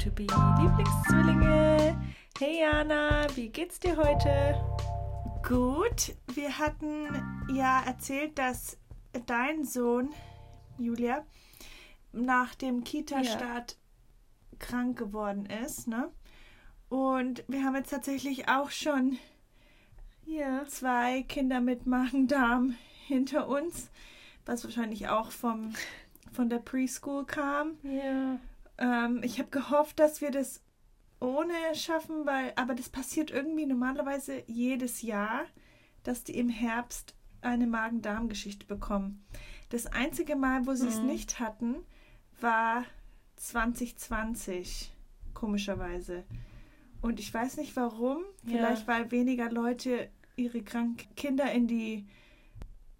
eure soon-to-be Lieblingszwillinge. Hey Jana, wie geht's dir heute? Gut, wir hatten ja erzählt, dass dein Sohn, Julia, nach dem Kita-Start ja. krank geworden ist, ne? Und wir haben jetzt tatsächlich auch schon ja. zwei Kinder mit Magen-Darm hinter uns was wahrscheinlich auch vom, von der Preschool kam. Ja. Ähm, ich habe gehofft, dass wir das ohne schaffen, weil, aber das passiert irgendwie normalerweise jedes Jahr, dass die im Herbst eine Magen-Darm-Geschichte bekommen. Das einzige Mal, wo sie mhm. es nicht hatten, war 2020, komischerweise. Und ich weiß nicht warum. Vielleicht, ja. weil weniger Leute ihre kranken Kinder in die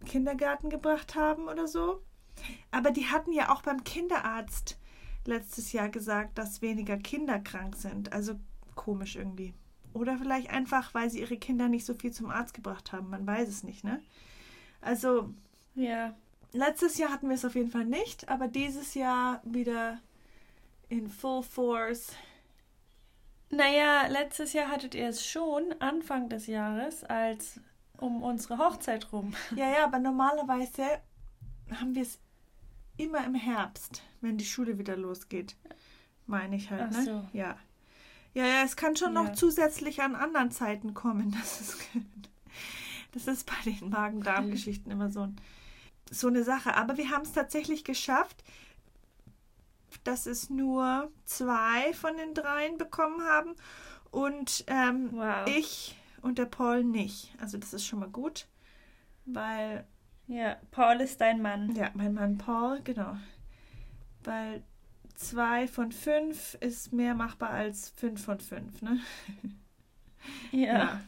Kindergarten gebracht haben oder so. Aber die hatten ja auch beim Kinderarzt letztes Jahr gesagt, dass weniger Kinder krank sind. Also komisch irgendwie. Oder vielleicht einfach, weil sie ihre Kinder nicht so viel zum Arzt gebracht haben. Man weiß es nicht, ne? Also, ja. Letztes Jahr hatten wir es auf jeden Fall nicht, aber dieses Jahr wieder in Full Force. Naja, letztes Jahr hattet ihr es schon, Anfang des Jahres, als um unsere Hochzeit rum. Ja, ja, aber normalerweise haben wir es immer im Herbst, wenn die Schule wieder losgeht. Meine ich halt, Ach ne? So. Ja. Ja, ja, es kann schon ja. noch zusätzlich an anderen Zeiten kommen. Das ist, das ist bei den Magen-Darm-Geschichten immer so, so eine Sache. Aber wir haben es tatsächlich geschafft, dass es nur zwei von den dreien bekommen haben. Und ähm, wow. ich und der Paul nicht. Also das ist schon mal gut, weil... Ja, Paul ist dein Mann. Ja, mein Mann Paul, genau. Weil zwei von fünf ist mehr machbar als fünf von fünf, ne? Ja. ja.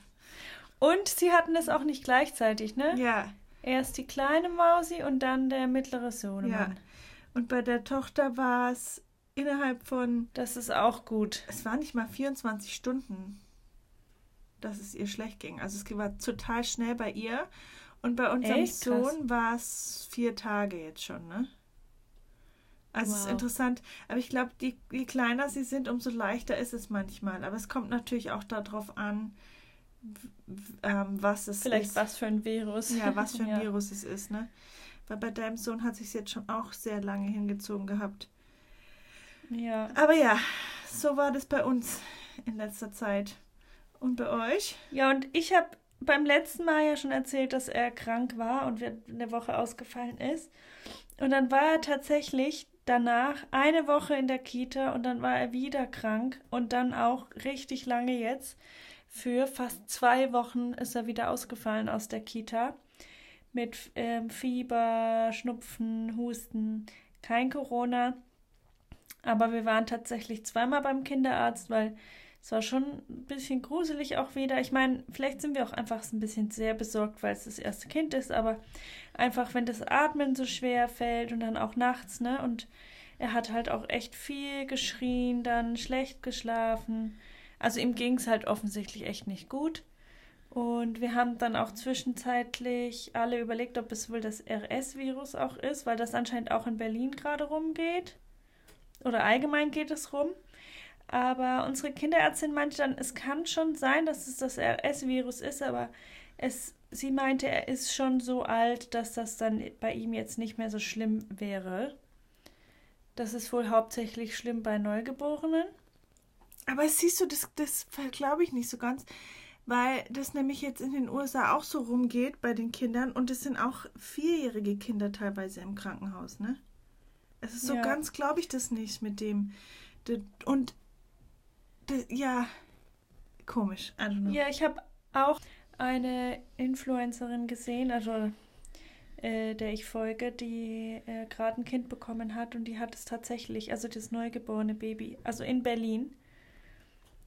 Und sie hatten es auch nicht gleichzeitig, ne? Ja. Erst die kleine Mausi und dann der mittlere Sohn. Ja. Und bei der Tochter war es innerhalb von. Das ist auch gut. Es war nicht mal 24 Stunden dass es ihr schlecht ging. Also es war total schnell bei ihr. Und bei unserem Echt? Sohn war es vier Tage jetzt schon, ne? Also wow. es ist interessant. Aber ich glaube, je kleiner sie sind, umso leichter ist es manchmal. Aber es kommt natürlich auch darauf an, ähm, was es Vielleicht ist. was für ein Virus. Ja, was für ein ja. Virus es ist, ne? Weil bei deinem Sohn hat sich jetzt schon auch sehr lange hingezogen gehabt. Ja. Aber ja, so war das bei uns in letzter Zeit. Und bei euch? Ja, und ich habe beim letzten Mal ja schon erzählt, dass er krank war und eine Woche ausgefallen ist. Und dann war er tatsächlich danach eine Woche in der Kita und dann war er wieder krank und dann auch richtig lange jetzt. Für fast zwei Wochen ist er wieder ausgefallen aus der Kita. Mit ähm, Fieber, Schnupfen, Husten, kein Corona. Aber wir waren tatsächlich zweimal beim Kinderarzt, weil es war schon ein bisschen gruselig auch wieder. Ich meine, vielleicht sind wir auch einfach ein bisschen sehr besorgt, weil es das erste Kind ist, aber einfach, wenn das Atmen so schwer fällt und dann auch nachts, ne? Und er hat halt auch echt viel geschrien, dann schlecht geschlafen. Also ihm ging es halt offensichtlich echt nicht gut. Und wir haben dann auch zwischenzeitlich alle überlegt, ob es wohl das RS-Virus auch ist, weil das anscheinend auch in Berlin gerade rumgeht. Oder allgemein geht es rum. Aber unsere Kinderärztin meinte dann, es kann schon sein, dass es das RS-Virus ist, aber es, sie meinte, er ist schon so alt, dass das dann bei ihm jetzt nicht mehr so schlimm wäre. Das ist wohl hauptsächlich schlimm bei Neugeborenen. Aber siehst du, das, das glaube ich nicht so ganz, weil das nämlich jetzt in den USA auch so rumgeht bei den Kindern und es sind auch vierjährige Kinder teilweise im Krankenhaus, ne? Es ist so ja. ganz, glaube ich das nicht mit dem. Und ja, komisch. Ja, ich habe auch eine Influencerin gesehen, also äh, der ich folge, die äh, gerade ein Kind bekommen hat und die hat es tatsächlich, also das neugeborene Baby, also in Berlin,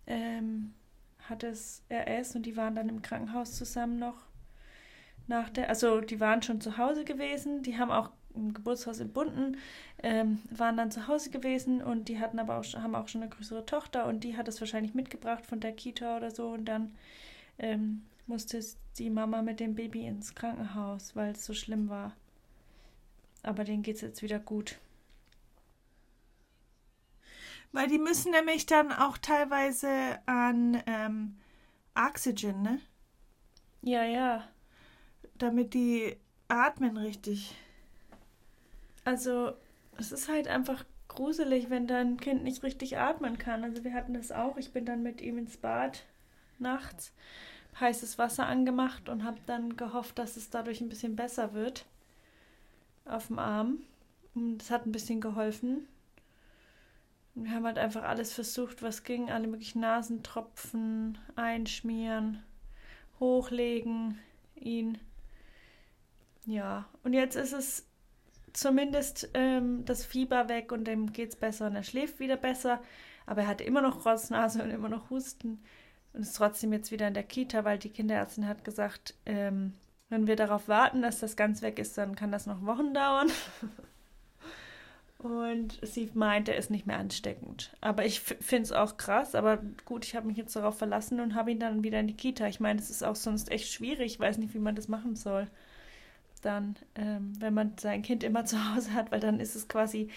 ähm, hat es RS und die waren dann im Krankenhaus zusammen noch nach der, also die waren schon zu Hause gewesen, die haben auch im Geburtshaus in Bunden, ähm, waren dann zu Hause gewesen und die hatten aber auch, haben auch schon eine größere Tochter und die hat es wahrscheinlich mitgebracht von der Kita oder so und dann ähm, musste die Mama mit dem Baby ins Krankenhaus, weil es so schlimm war. Aber denen geht es jetzt wieder gut. Weil die müssen nämlich dann auch teilweise an ähm, Oxygen, ne? Ja, ja. Damit die atmen richtig. Also, es ist halt einfach gruselig, wenn dein Kind nicht richtig atmen kann. Also, wir hatten das auch. Ich bin dann mit ihm ins Bad nachts, heißes Wasser angemacht und habe dann gehofft, dass es dadurch ein bisschen besser wird auf dem Arm. Und das hat ein bisschen geholfen. Wir haben halt einfach alles versucht, was ging. Alle möglichen Nasentropfen einschmieren, hochlegen, ihn. Ja, und jetzt ist es zumindest ähm, das Fieber weg und dem geht es besser und er schläft wieder besser. Aber er hat immer noch Rotznase und immer noch Husten und ist trotzdem jetzt wieder in der Kita, weil die Kinderärztin hat gesagt, ähm, wenn wir darauf warten, dass das ganz weg ist, dann kann das noch Wochen dauern. Und sie meint, er ist nicht mehr ansteckend. Aber ich finde es auch krass. Aber gut, ich habe mich jetzt darauf verlassen und habe ihn dann wieder in die Kita. Ich meine, es ist auch sonst echt schwierig. Ich weiß nicht, wie man das machen soll. Dann, ähm, wenn man sein Kind immer zu Hause hat, weil dann ist es quasi,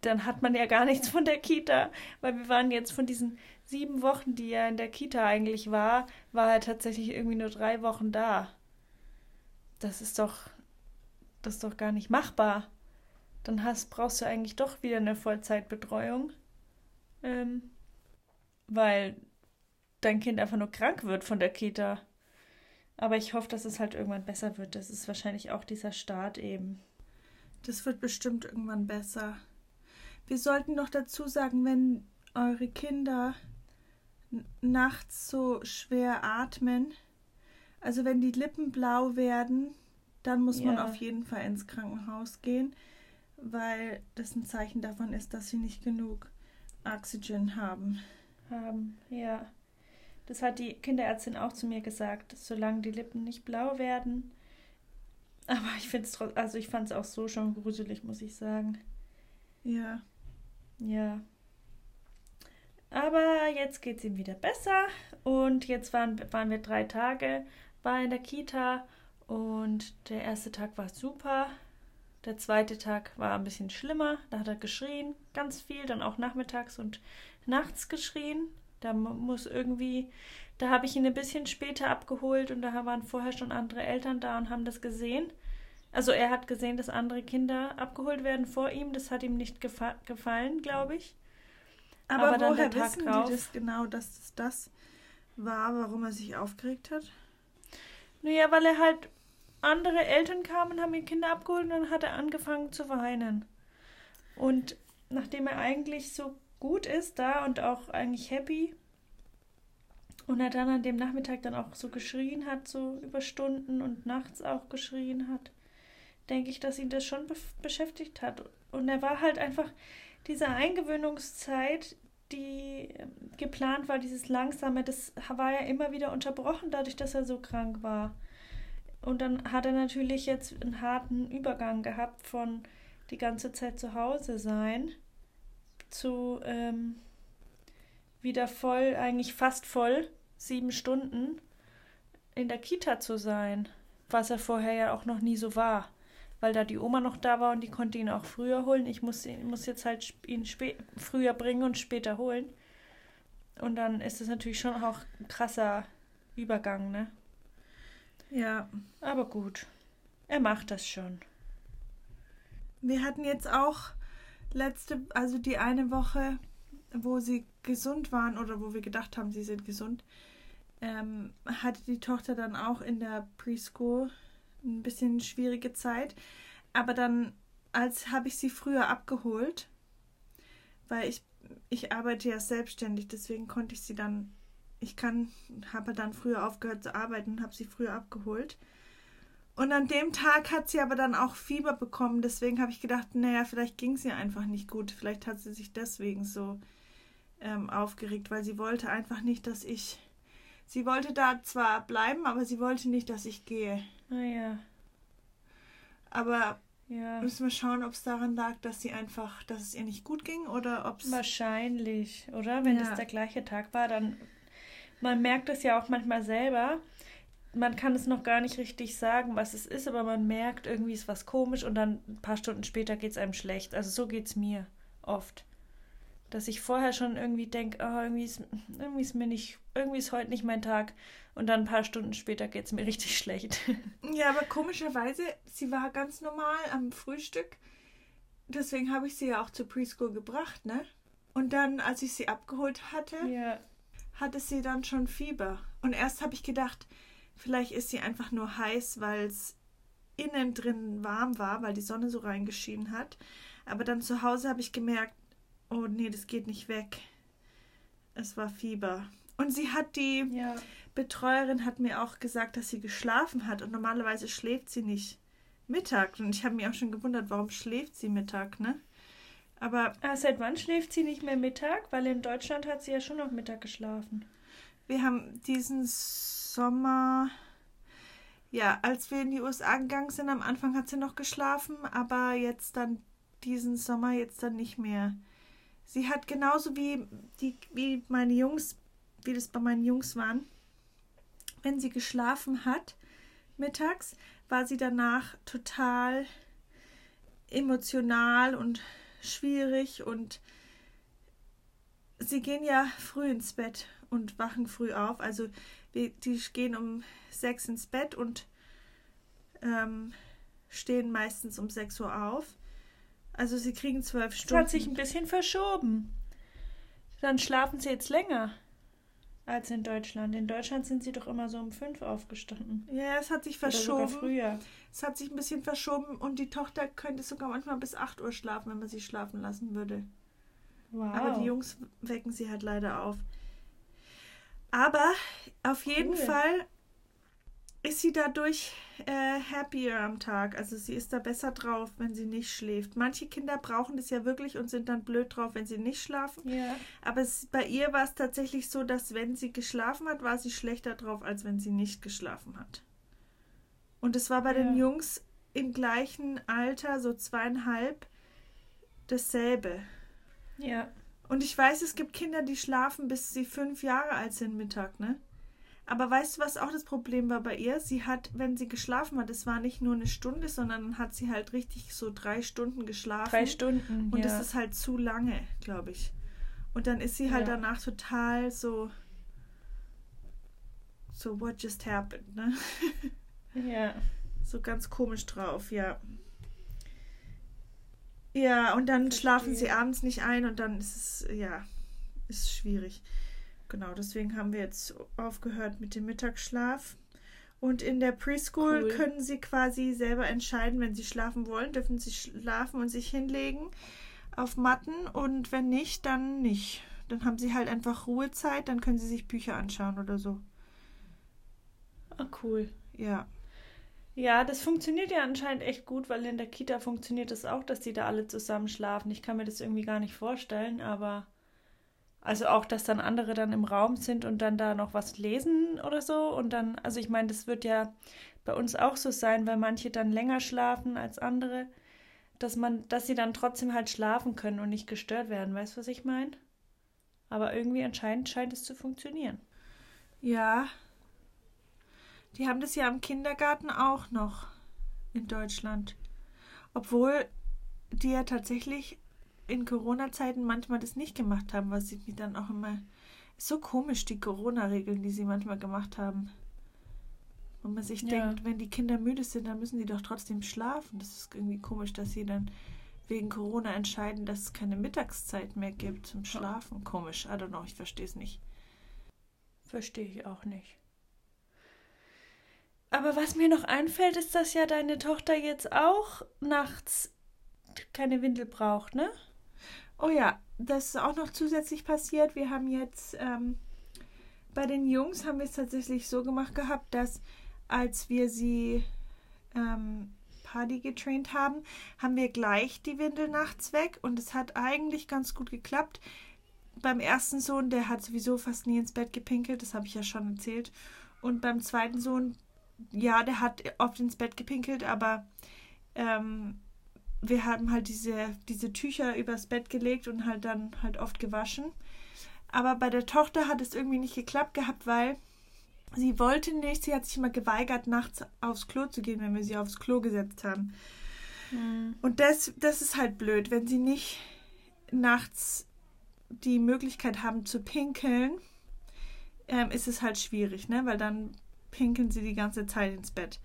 dann hat man ja gar nichts von der Kita. Weil wir waren jetzt von diesen sieben Wochen, die er in der Kita eigentlich war, war er tatsächlich irgendwie nur drei Wochen da. Das ist doch, das ist doch gar nicht machbar dann hast, brauchst du eigentlich doch wieder eine Vollzeitbetreuung, ähm, weil dein Kind einfach nur krank wird von der Kita. Aber ich hoffe, dass es halt irgendwann besser wird. Das ist wahrscheinlich auch dieser Start eben. Das wird bestimmt irgendwann besser. Wir sollten noch dazu sagen, wenn eure Kinder nachts so schwer atmen, also wenn die Lippen blau werden, dann muss ja. man auf jeden Fall ins Krankenhaus gehen weil das ein Zeichen davon ist, dass sie nicht genug Oxygen haben. Haben, ja. Das hat die Kinderärztin auch zu mir gesagt, solange die Lippen nicht blau werden. Aber ich finde es also ich fand es auch so schon gruselig, muss ich sagen. Ja. Ja. Aber jetzt geht es ihm wieder besser und jetzt waren, waren wir drei Tage, in der Kita und der erste Tag war super. Der zweite Tag war ein bisschen schlimmer. Da hat er geschrien, ganz viel, dann auch nachmittags und nachts geschrien. Da muss irgendwie, da habe ich ihn ein bisschen später abgeholt und da waren vorher schon andere Eltern da und haben das gesehen. Also er hat gesehen, dass andere Kinder abgeholt werden vor ihm. Das hat ihm nicht gefa gefallen, glaube ich. Aber, Aber woher wissen drauf, die das genau, dass es das war, warum er sich aufgeregt hat? Naja, weil er halt andere Eltern kamen, haben ihre Kinder abgeholt und dann hat er angefangen zu weinen. Und nachdem er eigentlich so gut ist da und auch eigentlich happy und er dann an dem Nachmittag dann auch so geschrien hat, so über Stunden und nachts auch geschrien hat, denke ich, dass ihn das schon be beschäftigt hat. Und er war halt einfach diese Eingewöhnungszeit, die ähm, geplant war, dieses langsame, das war ja immer wieder unterbrochen, dadurch, dass er so krank war. Und dann hat er natürlich jetzt einen harten Übergang gehabt von die ganze Zeit zu Hause sein zu ähm, wieder voll, eigentlich fast voll, sieben Stunden in der Kita zu sein, was er vorher ja auch noch nie so war, weil da die Oma noch da war und die konnte ihn auch früher holen. Ich muss, muss jetzt halt ihn früher bringen und später holen. Und dann ist es natürlich schon auch ein krasser Übergang, ne? Ja. Aber gut. Er macht das schon. Wir hatten jetzt auch letzte, also die eine Woche, wo sie gesund waren oder wo wir gedacht haben, sie sind gesund, ähm, hatte die Tochter dann auch in der Preschool ein bisschen schwierige Zeit. Aber dann, als habe ich sie früher abgeholt, weil ich, ich arbeite ja selbstständig, deswegen konnte ich sie dann ich kann, habe dann früher aufgehört zu arbeiten und habe sie früher abgeholt. Und an dem Tag hat sie aber dann auch Fieber bekommen. Deswegen habe ich gedacht, naja, vielleicht ging es ihr einfach nicht gut. Vielleicht hat sie sich deswegen so ähm, aufgeregt, weil sie wollte einfach nicht, dass ich. Sie wollte da zwar bleiben, aber sie wollte nicht, dass ich gehe. Naja. Ah, aber ja. müssen wir schauen, ob es daran lag, dass sie einfach, dass es ihr nicht gut ging oder ob es. Wahrscheinlich, oder? Wenn ja. das der gleiche Tag war, dann man merkt es ja auch manchmal selber. Man kann es noch gar nicht richtig sagen, was es ist, aber man merkt, irgendwie ist was komisch und dann ein paar Stunden später geht es einem schlecht. Also so geht es mir oft. Dass ich vorher schon irgendwie denke, oh, irgendwie, ist, irgendwie ist mir nicht, irgendwie ist heute nicht mein Tag. Und dann ein paar Stunden später geht es mir richtig schlecht. Ja, aber komischerweise, sie war ganz normal am Frühstück. Deswegen habe ich sie ja auch zur Preschool gebracht, ne? Und dann, als ich sie abgeholt hatte, ja. hatte sie dann schon Fieber. Und erst habe ich gedacht, vielleicht ist sie einfach nur heiß, weil es innen drin warm war, weil die Sonne so reingeschienen hat. Aber dann zu Hause habe ich gemerkt, oh nee, das geht nicht weg. Es war Fieber. Und sie hat die ja. Betreuerin hat mir auch gesagt, dass sie geschlafen hat und normalerweise schläft sie nicht Mittag. Und ich habe mich auch schon gewundert, warum schläft sie Mittag, ne? Aber ah, seit wann schläft sie nicht mehr Mittag? Weil in Deutschland hat sie ja schon noch Mittag geschlafen. Wir haben diesen Sommer, ja, als wir in die USA gegangen sind, am Anfang hat sie noch geschlafen, aber jetzt dann diesen Sommer jetzt dann nicht mehr. Sie hat genauso wie die wie meine Jungs, wie das bei meinen Jungs waren, wenn sie geschlafen hat mittags, war sie danach total emotional und schwierig und sie gehen ja früh ins Bett und wachen früh auf. Also die gehen um sechs ins Bett und ähm, stehen meistens um sechs Uhr auf. Also sie kriegen zwölf Stunden. Das hat sich ein bisschen verschoben. Dann schlafen sie jetzt länger als in Deutschland. In Deutschland sind sie doch immer so um fünf aufgestanden. Ja, es hat sich verschoben. früher. Es hat sich ein bisschen verschoben und die Tochter könnte sogar manchmal bis acht Uhr schlafen, wenn man sie schlafen lassen würde. Wow. Aber die Jungs wecken sie halt leider auf. Aber auf jeden cool. Fall ist sie dadurch äh, happier am Tag. Also sie ist da besser drauf, wenn sie nicht schläft. Manche Kinder brauchen das ja wirklich und sind dann blöd drauf, wenn sie nicht schlafen. Ja. Aber es, bei ihr war es tatsächlich so, dass wenn sie geschlafen hat, war sie schlechter drauf, als wenn sie nicht geschlafen hat. Und es war bei ja. den Jungs im gleichen Alter, so zweieinhalb, dasselbe. Ja. Und ich weiß, es gibt Kinder, die schlafen, bis sie fünf Jahre alt sind Mittag, ne? Aber weißt du, was auch das Problem war bei ihr? Sie hat, wenn sie geschlafen hat, es war nicht nur eine Stunde, sondern hat sie halt richtig so drei Stunden geschlafen. Drei Stunden. Und ja. das ist halt zu lange, glaube ich. Und dann ist sie halt ja. danach total so. So, what just happened, ne? Ja. So ganz komisch drauf, ja. Ja, und dann Verstehe. schlafen sie abends nicht ein und dann ist es, ja, ist schwierig. Genau, deswegen haben wir jetzt aufgehört mit dem Mittagsschlaf. Und in der Preschool cool. können sie quasi selber entscheiden, wenn sie schlafen wollen, dürfen sie schlafen und sich hinlegen auf Matten und wenn nicht, dann nicht. Dann haben sie halt einfach Ruhezeit, dann können sie sich Bücher anschauen oder so. Ah, cool. Ja. Ja, das funktioniert ja anscheinend echt gut, weil in der Kita funktioniert das auch, dass die da alle zusammen schlafen. Ich kann mir das irgendwie gar nicht vorstellen, aber also auch, dass dann andere dann im Raum sind und dann da noch was lesen oder so. Und dann, also ich meine, das wird ja bei uns auch so sein, weil manche dann länger schlafen als andere, dass man, dass sie dann trotzdem halt schlafen können und nicht gestört werden. Weißt du, was ich meine? Aber irgendwie anscheinend scheint es zu funktionieren. Ja. Die haben das ja im Kindergarten auch noch in Deutschland. Obwohl die ja tatsächlich in Corona-Zeiten manchmal das nicht gemacht haben, was sie mir dann auch immer. So komisch, die Corona-Regeln, die sie manchmal gemacht haben. Wo man sich ja. denkt, wenn die Kinder müde sind, dann müssen die doch trotzdem schlafen. Das ist irgendwie komisch, dass sie dann wegen Corona entscheiden, dass es keine Mittagszeit mehr gibt zum Schlafen. Komisch, I don't know, ich verstehe es nicht. Verstehe ich auch nicht. Aber was mir noch einfällt, ist, dass ja deine Tochter jetzt auch nachts keine Windel braucht, ne? Oh ja, das ist auch noch zusätzlich passiert. Wir haben jetzt ähm, bei den Jungs haben wir es tatsächlich so gemacht gehabt, dass als wir sie ähm, Party getraint haben, haben wir gleich die Windel nachts weg und es hat eigentlich ganz gut geklappt. Beim ersten Sohn, der hat sowieso fast nie ins Bett gepinkelt, das habe ich ja schon erzählt. Und beim zweiten Sohn, ja, der hat oft ins Bett gepinkelt, aber ähm, wir haben halt diese, diese Tücher übers Bett gelegt und halt dann halt oft gewaschen. Aber bei der Tochter hat es irgendwie nicht geklappt gehabt, weil sie wollte nicht, sie hat sich immer geweigert, nachts aufs Klo zu gehen, wenn wir sie aufs Klo gesetzt haben. Mhm. Und das, das ist halt blöd, wenn sie nicht nachts die Möglichkeit haben zu pinkeln, ähm, ist es halt schwierig, ne? Weil dann pinkeln sie die ganze Zeit ins Bett.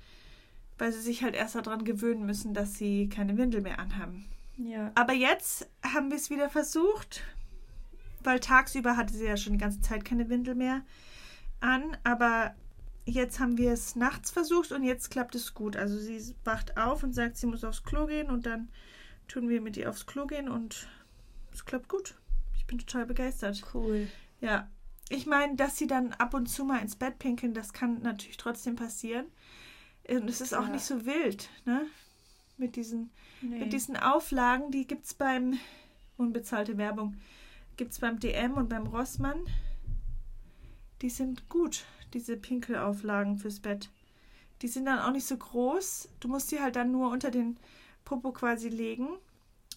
Weil sie sich halt erst daran gewöhnen müssen, dass sie keine Windel mehr anhaben. Ja. Aber jetzt haben wir es wieder versucht, weil tagsüber hatte sie ja schon die ganze Zeit keine Windel mehr an. Aber jetzt haben wir es nachts versucht und jetzt klappt es gut. Also sie wacht auf und sagt, sie muss aufs Klo gehen und dann tun wir mit ihr aufs Klo gehen und es klappt gut. Ich bin total begeistert. Cool. Ja. Ich meine, dass sie dann ab und zu mal ins Bett pinkeln, das kann natürlich trotzdem passieren. Und es ist auch Ja. nicht so wild, ne? Mit diesen, Nee. mit diesen Auflagen, die gibt es beim, unbezahlte Werbung, gibt es beim DM und beim Rossmann. Die sind gut, diese Pinkelauflagen fürs Bett. Die sind dann auch nicht so groß. Du musst die halt dann nur unter den Popo quasi legen.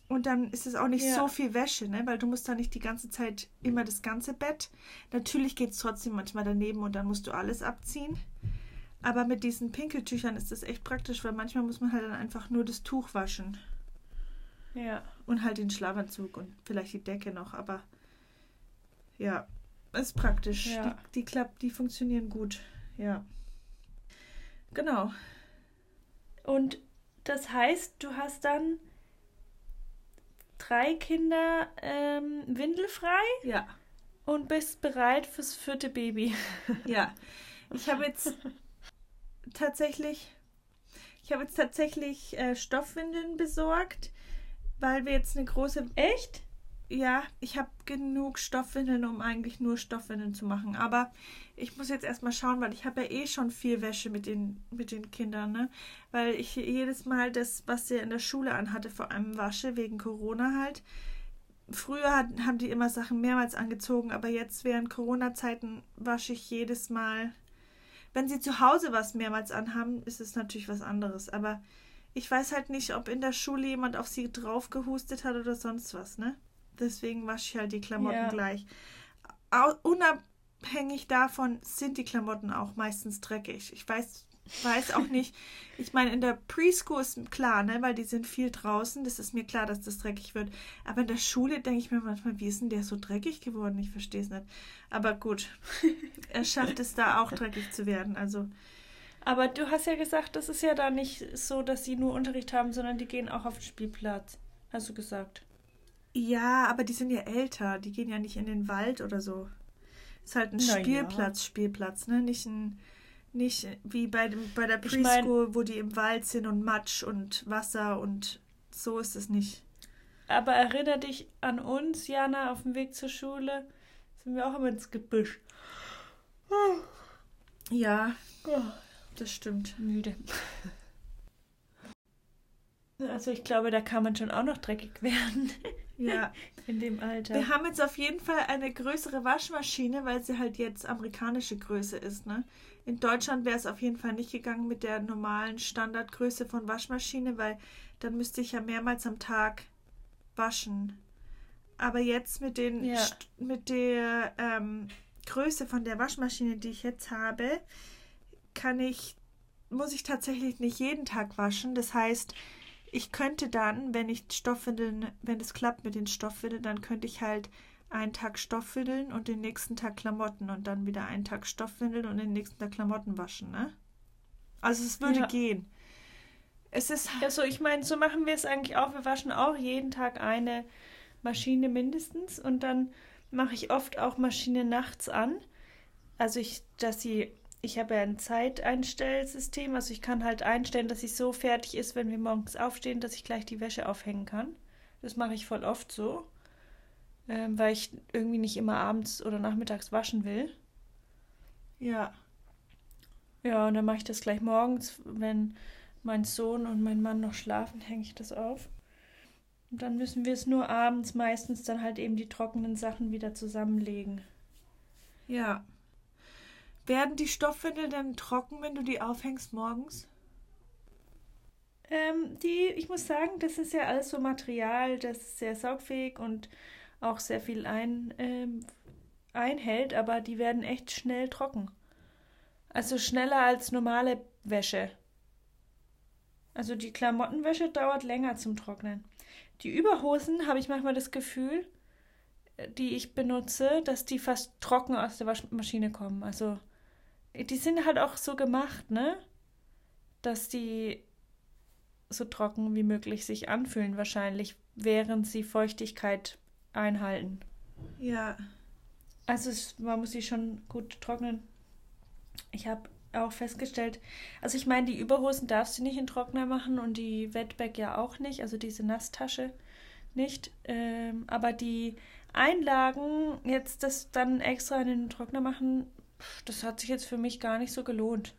Und dann ist es auch nicht Ja. so viel Wäsche, ne? Weil du musst da nicht die ganze Zeit immer das ganze Bett. Natürlich geht es trotzdem manchmal daneben und dann musst du alles abziehen. Aber mit diesen Pinkeltüchern ist das echt praktisch, weil manchmal muss man halt dann einfach nur das Tuch waschen. ja. Und halt den Schlafanzug und vielleicht die Decke noch, aber ja, ist praktisch. Ja. Die, die klappt, die funktionieren gut. Ja. Genau. Und das heißt, du hast dann drei Kinder ähm, windelfrei Ja. und bist bereit fürs vierte Baby. Ja. Ich habe jetzt tatsächlich, ich habe jetzt tatsächlich äh, Stoffwindeln besorgt, weil wir jetzt eine große Echt? Ja, ich habe genug Stoffwindeln, um eigentlich nur Stoffwindeln zu machen. Aber ich muss jetzt erstmal schauen, weil ich habe ja eh schon viel Wäsche mit den, mit den Kindern, ne? Weil ich jedes Mal das, was sie in der Schule anhatte, vor allem wasche, wegen Corona halt. Früher hat, haben die immer Sachen mehrmals angezogen, aber jetzt während Corona-Zeiten wasche ich jedes Mal. Wenn sie zu Hause was mehrmals anhaben, ist es natürlich was anderes. Aber ich weiß halt nicht, ob in der Schule jemand auf sie drauf gehustet hat oder sonst was, ne? Deswegen wasche ich halt die Klamotten Ja. gleich. Unabhängig davon sind die Klamotten auch meistens dreckig. Ich weiß, weiß auch nicht. Ich meine, in der Preschool ist klar, ne, weil die sind viel draußen. Das ist mir klar, dass das dreckig wird. Aber in der Schule denke ich mir manchmal, wie ist denn der so dreckig geworden? Ich verstehe es nicht. Aber gut, er schafft es da auch dreckig zu werden. Also Aber du hast ja gesagt, das ist ja da nicht so, dass sie nur Unterricht haben, sondern die gehen auch auf den Spielplatz. Hast du gesagt. Ja, aber die sind ja älter. Die gehen ja nicht in den Wald oder so. Ist halt ein Na ja. Spielplatz, Spielplatz, ne? Nicht ein, nicht wie bei dem, bei der Ich mein- Preschool, wo die im Wald sind und Matsch und Wasser und so ist es nicht. Aber erinnere dich an uns, Jana, auf dem Weg zur Schule. Sind wir auch immer ins Gebüsch. Ja, Oh, das stimmt. müde. Also ich glaube, da kann man schon auch noch dreckig werden Ja. in dem Alter. Wir haben jetzt auf jeden Fall eine größere Waschmaschine, weil sie halt jetzt amerikanische Größe ist, ne? In Deutschland wäre es auf jeden Fall nicht gegangen mit der normalen Standardgröße von Waschmaschine, weil dann müsste ich ja mehrmals am Tag waschen. Aber jetzt mit den Ja. Mit der ähm, Größe von der Waschmaschine, die ich jetzt habe, kann ich muss ich tatsächlich nicht jeden Tag waschen. Das heißt, ich könnte dann, wenn ich Stoffwindeln, wenn es klappt mit den Stoffwindeln, dann könnte ich halt einen Tag Stoffwindeln und den nächsten Tag Klamotten und dann wieder einen Tag Stoffwindeln und den nächsten Tag Klamotten waschen, ne? Also es würde Ja. gehen. Es ist Also ich meine, so machen wir es eigentlich auch. Wir waschen auch jeden Tag eine Maschine mindestens und dann mache ich oft auch Maschine nachts an. Also ich, dass sie, ich habe ja ein Zeiteinstellsystem, also ich kann halt einstellen, dass sie so fertig ist, wenn wir morgens aufstehen, dass ich gleich die Wäsche aufhängen kann. Das mache ich voll oft so, ähm, weil ich irgendwie nicht immer abends oder nachmittags waschen will. ja, Ja, und dann mache ich das gleich morgens, wenn mein Sohn und mein Mann noch schlafen, hänge ich das auf. Und dann müssen wir es nur abends meistens dann halt eben die trockenen Sachen wieder zusammenlegen. ja. Werden die Stoffwindeln denn trocken, wenn du die aufhängst morgens? Ähm, die, ich muss sagen, das ist ja alles so Material, das ist sehr saugfähig und auch sehr viel ein, ähm, einhält, aber die werden echt schnell trocken. Also schneller als normale Wäsche. Also die Klamottenwäsche dauert länger zum Trocknen. Die Überhosen habe ich manchmal das Gefühl, die ich benutze, dass die fast trocken aus der Waschmaschine kommen. Also die sind halt auch so gemacht, ne? Dass die so trocken wie möglich sich anfühlen, wahrscheinlich, während sie Feuchtigkeit einhalten. Ja. Also es, man muss sie schon gut trocknen. Ich habe auch festgestellt, also ich meine, die Überhosen darfst du nicht in Trockner machen und die Wetback ja auch nicht, also diese Nasstasche nicht. Ähm, aber die Einlagen, jetzt das dann extra in den Trockner machen, das hat sich jetzt für mich gar nicht so gelohnt.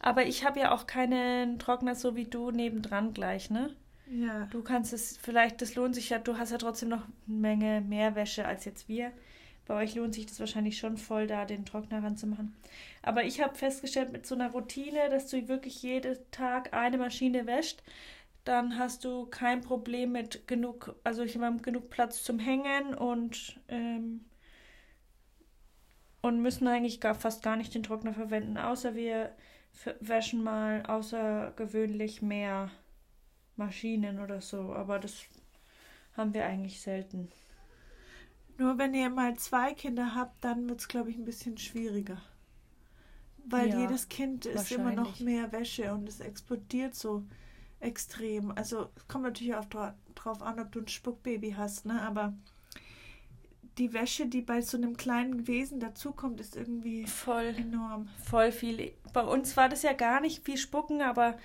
Aber ich habe ja auch keinen Trockner so wie du nebendran gleich, ne? Ja. Du kannst es, vielleicht, das lohnt sich ja, du hast ja trotzdem noch eine Menge mehr Wäsche als jetzt wir. Bei euch lohnt sich das wahrscheinlich schon voll, da den Trockner ranzumachen. Aber ich habe festgestellt, mit so einer Routine, dass du wirklich jeden Tag eine Maschine wäscht, dann hast du kein Problem mit genug, also ich habe genug Platz zum Hängen und, ähm, und müssen eigentlich gar, fast gar nicht den Trockner verwenden, außer wir wäschen mal außergewöhnlich mehr Maschinen oder so, aber das haben wir eigentlich selten. Nur wenn ihr mal zwei Kinder habt, dann wird es, glaube ich, ein bisschen schwieriger. Weil ja, jedes Kind ist immer noch mehr Wäsche und es explodiert so extrem. Also es kommt natürlich auch dra drauf an, ob du ein Spuckbaby hast, ne? Aber die Wäsche, die bei so einem kleinen Wesen dazukommt, ist irgendwie voll enorm. Voll viel. Bei uns war das ja gar nicht viel Spucken, aber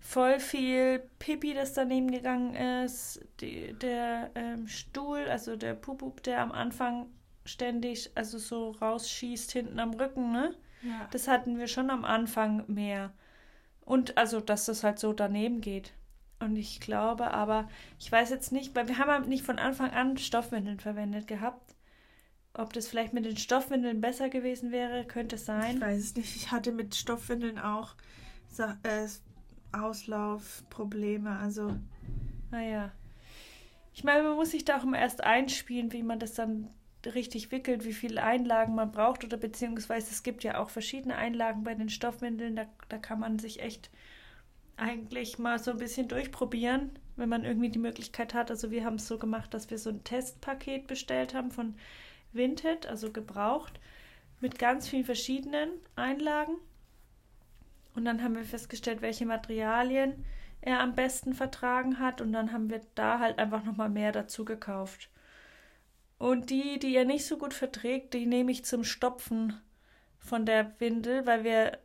voll viel Pipi, das daneben gegangen ist. Die, der ähm, Stuhl, also der Pupup, der am Anfang ständig, also so rausschießt hinten am Rücken, ne? Ja. Das hatten wir schon am Anfang mehr. Und also, dass das halt so daneben geht. Und ich glaube aber, ich weiß jetzt nicht, weil wir haben halt nicht von Anfang an Stoffwindeln verwendet gehabt. Ob das vielleicht mit den Stoffwindeln besser gewesen wäre, könnte es sein. Ich weiß es nicht. Ich hatte mit Stoffwindeln auch äh, Auslaufprobleme. Also. Naja. Ich meine, man muss sich da auch immer erst einspielen, wie man das dann richtig wickelt, wie viele Einlagen man braucht oder beziehungsweise es gibt ja auch verschiedene Einlagen bei den Stoffwindeln. Da, da kann man sich echt eigentlich mal so ein bisschen durchprobieren, wenn man irgendwie die Möglichkeit hat. Also wir haben es so gemacht, dass wir so ein Testpaket bestellt haben von Vinted, also gebraucht, mit ganz vielen verschiedenen Einlagen. Und dann haben wir festgestellt, welche Materialien er am besten vertragen hat. Und dann haben wir da halt einfach nochmal mehr dazu gekauft. Und die, die er nicht so gut verträgt, die nehme ich zum Stopfen von der Windel, weil wir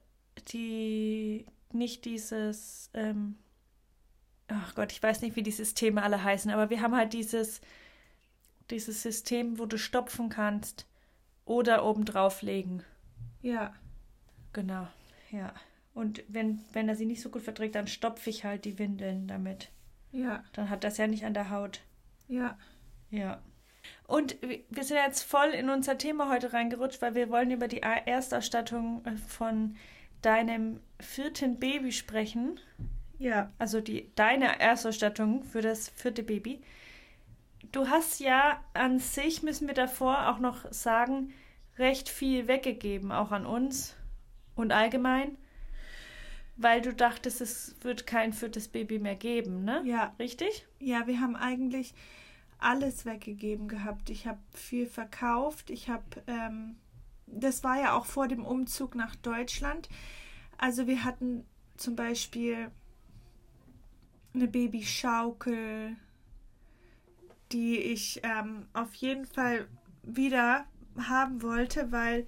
die nicht dieses, ähm, ach Gott, ich weiß nicht, wie die Systeme alle heißen, aber wir haben halt dieses, dieses System, wo du stopfen kannst oder oben drauf legen. Ja. Genau, ja. Und wenn, wenn er sie nicht so gut verträgt, dann stopfe ich halt die Windeln damit. Ja. Dann hat das ja nicht an der Haut. Ja. Ja. Und wir sind jetzt voll in unser Thema heute reingerutscht, weil wir wollen über die Erstausstattung äh, von deinem vierten Baby sprechen. Ja. Also die, deine Erstausstattung für das vierte Baby. Du hast ja an sich, müssen wir davor auch noch sagen, recht viel weggegeben, auch an uns und allgemein, weil du dachtest, es wird kein viertes Baby mehr geben, ne? Ja. Richtig? Ja, wir haben eigentlich alles weggegeben gehabt. Ich habe viel verkauft. Ich habe, ähm, das war ja auch vor dem Umzug nach Deutschland. Also wir hatten zum Beispiel eine Babyschaukel, die ich ähm, auf jeden Fall wieder haben wollte, weil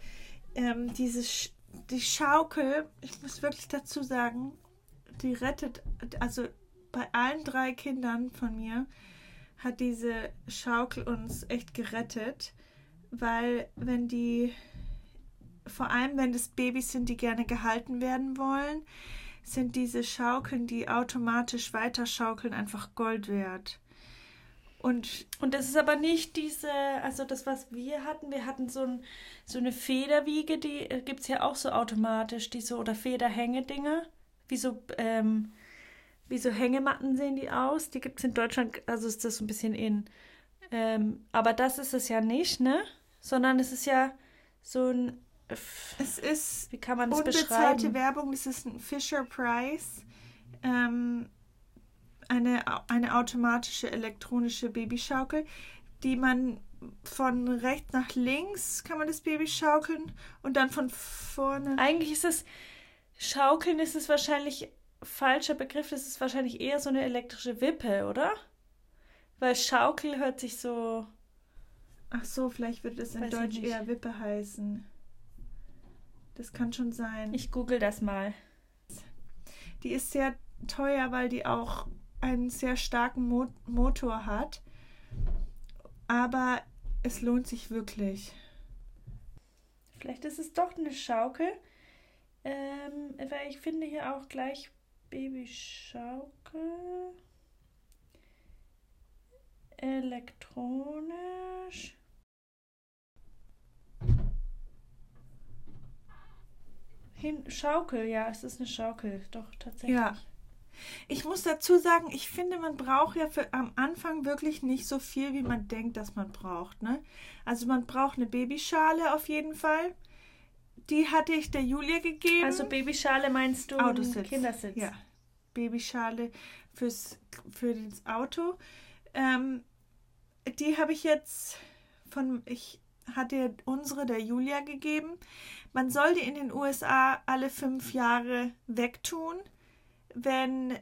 ähm, dieses die Schaukel, ich muss wirklich dazu sagen, die rettet, also bei allen drei Kindern von mir hat diese Schaukel uns echt gerettet, weil wenn die, vor allem wenn es Babys sind, die gerne gehalten werden wollen, sind diese Schaukeln, die automatisch weiterschaukeln, einfach Gold wert. Und, und das ist aber nicht diese, also das, was wir hatten, wir hatten so, ein, so eine Federwiege, die äh, gibt es ja auch so automatisch, diese oder Federhängedinger, wie so, ähm, wie so Hängematten sehen die aus. Die gibt es in Deutschland, also ist das so ein bisschen in. Ähm, aber das ist es ja nicht, ne? Sondern es ist ja so ein. Es ist. Wie kann man das unbezahlte beschreiben? Werbung. Es ist ein Fisher Price. Ähm, eine, eine automatische elektronische Babyschaukel, die man von rechts nach links kann man das Baby schaukeln und dann von vorne. Eigentlich ist es, schaukeln ist es wahrscheinlich falscher Begriff, das ist wahrscheinlich eher so eine elektrische Wippe, oder? Weil Schaukel hört sich so. Ach so, vielleicht würde es in Deutsch eher Wippe heißen. Das kann schon sein. Ich google das mal. Die ist sehr teuer, weil die auch einen sehr starken Mo Motor hat. Aber es lohnt sich wirklich. Vielleicht ist es doch eine Schaukel. Ähm, weil ich finde hier auch gleich Babyschaukel. Elektronisch. Hin Schaukel, ja, es ist eine Schaukel, doch tatsächlich. Ja. Ich muss dazu sagen, ich finde, man braucht ja für am Anfang wirklich nicht so viel, wie man denkt, dass man braucht. Ne? Also man braucht eine Babyschale auf jeden Fall. Die hatte ich der Julia gegeben. Also Babyschale meinst du Autositz. Kindersitz? Ja. Babyschale fürs für das Auto. Ähm, die habe ich jetzt von ich hatte unsere der Julia gegeben. Man soll die in den USA alle fünf Jahre wegtun wenn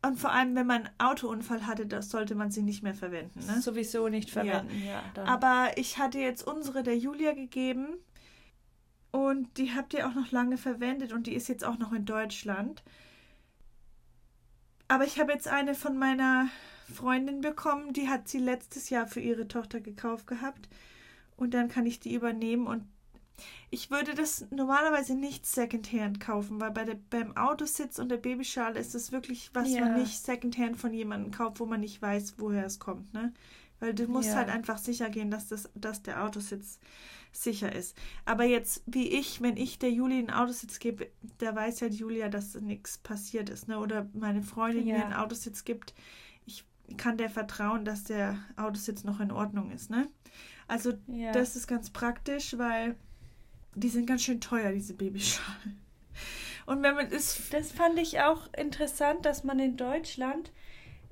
und vor allem, wenn man einen Autounfall hatte, das sollte man sie nicht mehr verwenden. Ne? Sowieso nicht verwenden, ja. ja Aber ich hatte jetzt unsere der Julia gegeben und die habt ihr auch noch lange verwendet und die ist jetzt auch noch in Deutschland. Aber ich habe jetzt eine von meiner Freundin bekommen, die hat sie letztes Jahr für ihre Tochter gekauft gehabt. Und dann kann ich die übernehmen und ich würde das normalerweise nicht Secondhand kaufen, weil bei der, beim Autositz und der Babyschale ist das wirklich, was ja. man nicht Secondhand von jemandem kauft, wo man nicht weiß, woher es kommt, ne? Weil du musst ja. halt einfach sicher gehen, dass, das, dass der Autositz sicher ist. Aber jetzt, wie ich, wenn ich der Juli einen Autositz gebe, da weiß ja die Julia, dass nichts passiert ist, ne? Oder meine Freundin ja. mir einen Autositz gibt, ich kann der vertrauen, dass der Autositz noch in Ordnung ist, ne? Also ja. das ist ganz praktisch, weil die sind ganz schön teuer, diese Babyschalen. Und wenn man ist. Das fand ich auch interessant, dass man in Deutschland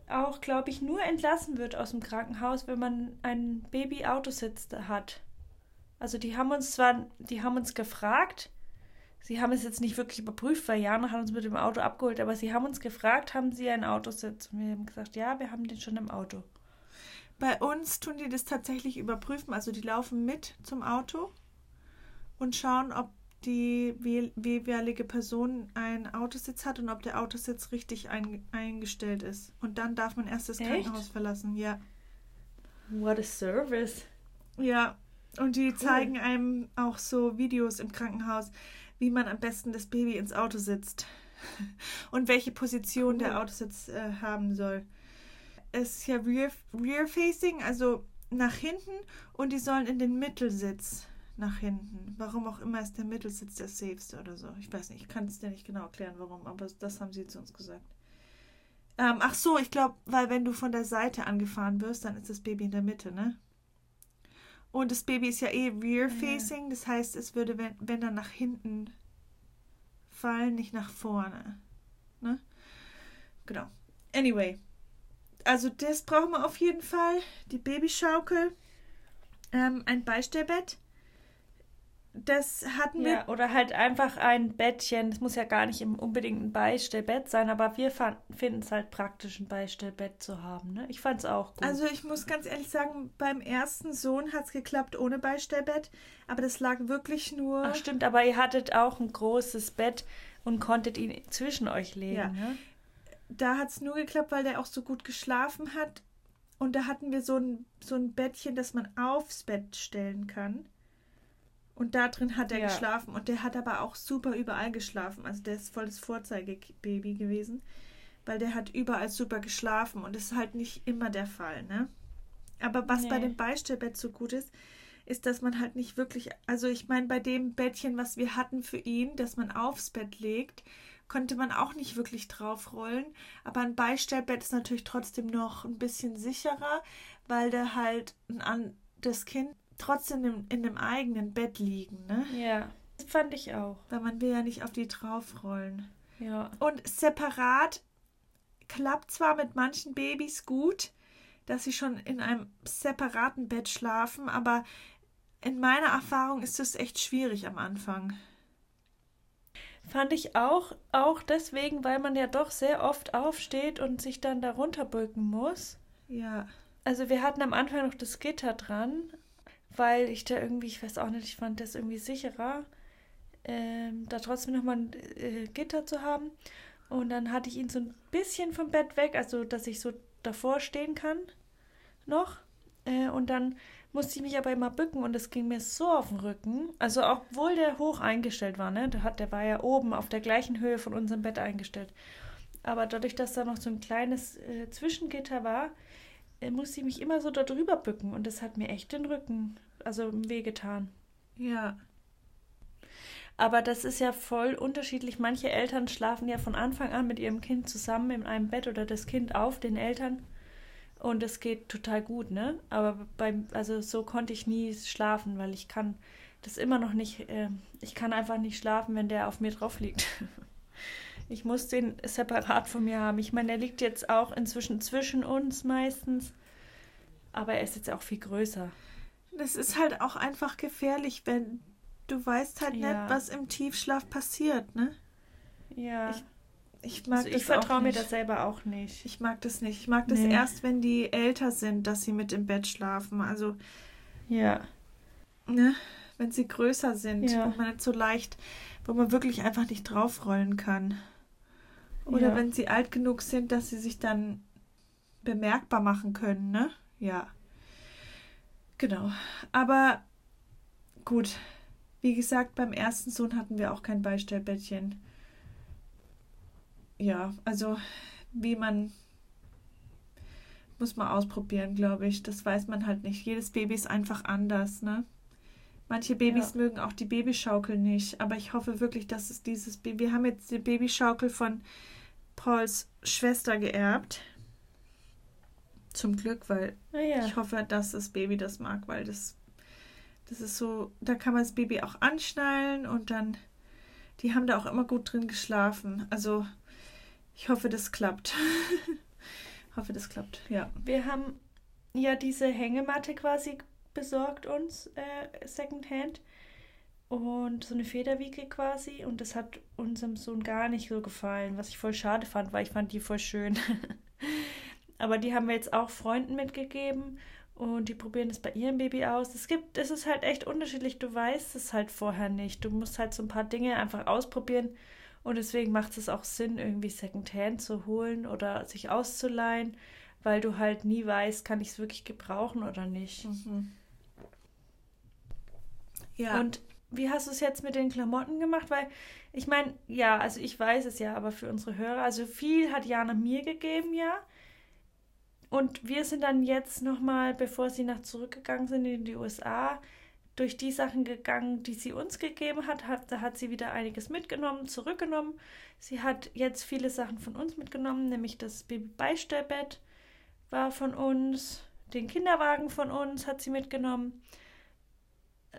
auch, glaube ich, nur entlassen wird aus dem Krankenhaus, wenn man einen Baby-Autositz hat. Also die haben uns zwar, die haben uns gefragt, sie haben es jetzt nicht wirklich überprüft, weil Jana hat uns mit dem Auto abgeholt, aber sie haben uns gefragt, haben sie einen Autositz? Und wir haben gesagt, ja, wir haben den schon im Auto. Bei uns tun die das tatsächlich überprüfen, also die laufen mit zum Auto und schauen, ob die jeweilige Person einen Autositz hat und ob der Autositz richtig ein, eingestellt ist. Und dann darf man erst das Echt? Krankenhaus verlassen, ja. What a service. Ja, und die cool. zeigen einem auch so Videos im Krankenhaus, wie man am besten das Baby ins Auto sitzt und welche Position cool. der Autositz äh, haben soll. Es ist ja rear-facing, rear also nach hinten und die sollen in den Mittelsitz nach hinten. Warum auch immer ist der Mittelsitz der safeste oder so. Ich weiß nicht, ich kann es dir nicht genau erklären, warum, aber das haben sie zu uns gesagt. Ähm, ach so, ich glaube, weil wenn du von der Seite angefahren wirst, dann ist das Baby in der Mitte, ne? Und das Baby ist ja eh rear-facing, ja. das heißt, es würde, wenn, wenn dann nach hinten fallen, nicht nach vorne. Ne? Genau. Anyway. Also das brauchen wir auf jeden Fall. Die Babyschaukel. Ähm, ein Beistellbett das hatten wir. Ja, oder halt einfach ein Bettchen. Das muss ja gar nicht unbedingt ein Beistellbett sein, aber wir finden es halt praktisch, ein Beistellbett zu haben. Ne? Ich fand es auch gut. Also ich muss ganz ehrlich sagen, beim ersten Sohn hat es geklappt ohne Beistellbett, aber das lag wirklich nur. Ach stimmt, aber ihr hattet auch ein großes Bett und konntet ihn zwischen euch legen. Ja. Ne? Da hat es nur geklappt, weil der auch so gut geschlafen hat. Und da hatten wir so ein, so ein Bettchen, das man aufs Bett stellen kann. Und da drin hat er ja. geschlafen. Und der hat aber auch super überall geschlafen. Also der ist voll das Vorzeigebaby gewesen. Weil der hat überall super geschlafen. Und das ist halt nicht immer der Fall, ne? Aber was nee. bei dem Beistellbett so gut ist, ist, dass man halt nicht wirklich, also ich meine, bei dem Bettchen, was wir hatten für ihn, das man aufs Bett legt, konnte man auch nicht wirklich draufrollen. Aber ein Beistellbett ist natürlich trotzdem noch ein bisschen sicherer, weil der halt ein, das Kind trotzdem in, in dem eigenen Bett liegen, ne? Ja, das fand ich auch. Weil man will ja nicht auf die draufrollen. Ja. Und separat klappt zwar mit manchen Babys gut, dass sie schon in einem separaten Bett schlafen, aber in meiner Erfahrung ist es echt schwierig am Anfang. Fand ich auch, auch deswegen, weil man ja doch sehr oft aufsteht und sich dann darunter bücken muss. Ja. Also wir hatten am Anfang noch das Gitter dran, weil ich da irgendwie, ich weiß auch nicht, ich fand das irgendwie sicherer, ähm, da trotzdem nochmal ein äh, Gitter zu haben. Und dann hatte ich ihn so ein bisschen vom Bett weg, also dass ich so davor stehen kann noch. Äh, und dann musste ich mich aber immer bücken und es ging mir so auf den Rücken. Also obwohl der hoch eingestellt war, ne? Der, hat, der war ja oben auf der gleichen Höhe von unserem Bett eingestellt. Aber dadurch, dass da noch so ein kleines äh, Zwischengitter war, musste ich mich immer so darüber bücken und das hat mir echt den Rücken, also wehgetan. Ja. Aber das ist ja voll unterschiedlich. Manche Eltern schlafen ja von Anfang an mit ihrem Kind zusammen in einem Bett oder das Kind auf den Eltern. Und es geht total gut, ne? Aber beim, also so konnte ich nie schlafen, weil ich kann das immer noch nicht, äh, ich kann einfach nicht schlafen, wenn der auf mir drauf liegt. ich muss den separat von mir haben. Ich meine, er liegt jetzt auch inzwischen zwischen uns meistens, aber er ist jetzt auch viel größer. Das ist halt auch einfach gefährlich, wenn du weißt halt ja. nicht, was im Tiefschlaf passiert, ne? Ja. Ich, ich mag also das ich vertraue mir das selber auch nicht. Ich mag das nicht. Ich mag das nee. erst, wenn die älter sind, dass sie mit im Bett schlafen. Also ja. Ne? Wenn sie größer sind ja. und man nicht so leicht, wo man wirklich einfach nicht draufrollen kann. Oder ja. wenn sie alt genug sind, dass sie sich dann bemerkbar machen können, ne? Ja. Genau. Aber gut, wie gesagt, beim ersten Sohn hatten wir auch kein Beistellbettchen. Ja, also wie man muss man ausprobieren, glaube ich. Das weiß man halt nicht. Jedes Baby ist einfach anders, ne? Manche Babys ja. mögen auch die Babyschaukel nicht, aber ich hoffe wirklich, dass es dieses Baby. Wir haben jetzt die Babyschaukel von Pauls Schwester geerbt. Zum Glück, weil ah, ja. ich hoffe, dass das Baby das mag, weil das das ist so, da kann man das Baby auch anschnallen und dann, die haben da auch immer gut drin geschlafen. Also ich hoffe, das klappt. hoffe, das klappt, ja. Wir haben ja diese Hängematte quasi besorgt uns, äh, Secondhand. Und so eine Federwiege quasi. Und das hat unserem Sohn gar nicht so gefallen, was ich voll schade fand, weil ich fand die voll schön. Aber die haben wir jetzt auch Freunden mitgegeben und die probieren es bei ihrem Baby aus. Es gibt, es ist halt echt unterschiedlich. Du weißt es halt vorher nicht. Du musst halt so ein paar Dinge einfach ausprobieren. Und deswegen macht es auch Sinn, irgendwie Secondhand zu holen oder sich auszuleihen, weil du halt nie weißt, kann ich es wirklich gebrauchen oder nicht. Mhm. Ja. Und wie hast du es jetzt mit den Klamotten gemacht? Weil ich meine, ja, also ich weiß es ja, aber für unsere Hörer, also viel hat Jana mir gegeben, ja. Und wir sind dann jetzt nochmal, bevor sie nach zurückgegangen sind in die USA, durch die Sachen gegangen, die sie uns gegeben hat. hat. Da hat sie wieder einiges mitgenommen, zurückgenommen. Sie hat jetzt viele Sachen von uns mitgenommen, nämlich das Babybeistellbett war von uns, den Kinderwagen von uns hat sie mitgenommen,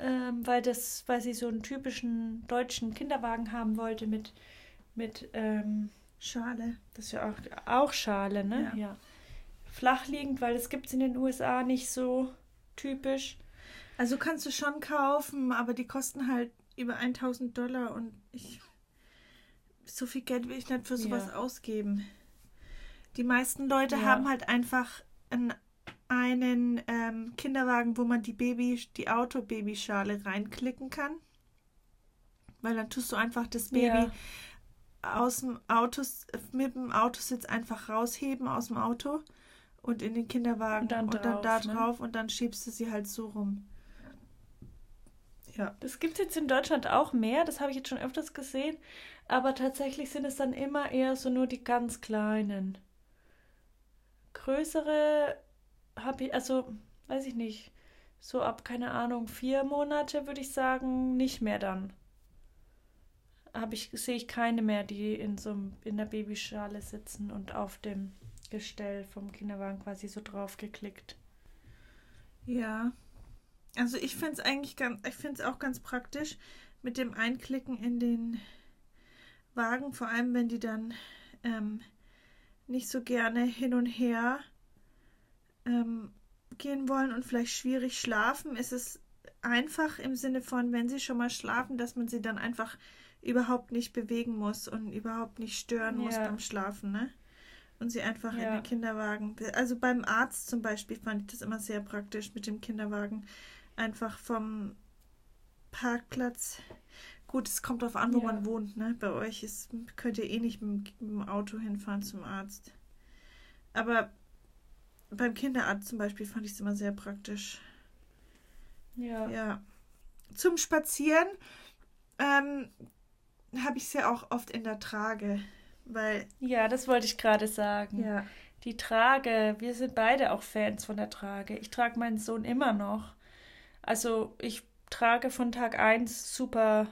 ähm, weil das, weil sie so einen typischen deutschen Kinderwagen haben wollte mit mit ähm, Schale. Das ist ja auch, auch Schale, ne? Ja. ja flach liegend, weil es gibt es in den USA nicht so typisch. Also kannst du schon kaufen, aber die kosten halt über 1000 Dollar und ich so viel Geld will ich nicht für sowas ja. ausgeben. Die meisten Leute ja. haben halt einfach einen, einen ähm, Kinderwagen, wo man die Baby, die Auto-Babyschale reinklicken kann. Weil dann tust du einfach das Baby ja. aus dem Auto, mit dem Autositz einfach rausheben aus dem Auto und in den Kinderwagen und dann, und dann da ne? drauf und dann schiebst du sie halt so rum. Ja. Das gibt es jetzt in Deutschland auch mehr, das habe ich jetzt schon öfters gesehen, aber tatsächlich sind es dann immer eher so nur die ganz kleinen. Größere habe ich, also weiß ich nicht, so ab, keine Ahnung, vier Monate würde ich sagen, nicht mehr dann. Habe ich, sehe ich keine mehr, die in so in der Babyschale sitzen und auf dem Gestell vom Kinderwagen quasi so drauf geklickt. Ja. Also ich finde es eigentlich ganz, ich finde es auch ganz praktisch mit dem Einklicken in den Wagen, vor allem wenn die dann ähm, nicht so gerne hin und her ähm, gehen wollen und vielleicht schwierig schlafen, ist es einfach im Sinne von, wenn sie schon mal schlafen, dass man sie dann einfach überhaupt nicht bewegen muss und überhaupt nicht stören muss beim Schlafen, ne? Und sie einfach ja. in den Kinderwagen. Also beim Arzt zum Beispiel fand ich das immer sehr praktisch mit dem Kinderwagen. Einfach vom Parkplatz. Gut, es kommt darauf an, wo ja. man wohnt, ne? Bei euch ist, könnt ihr eh nicht mit, mit dem Auto hinfahren zum Arzt. Aber beim Kinderarzt zum Beispiel fand ich es immer sehr praktisch. Ja. Ja. Zum Spazieren ähm, habe ich sie auch oft in der Trage, weil. Ja, das wollte ich gerade sagen. Ja. Die Trage, wir sind beide auch Fans von der Trage. Ich trage meinen Sohn immer noch. Also ich trage von Tag 1 super,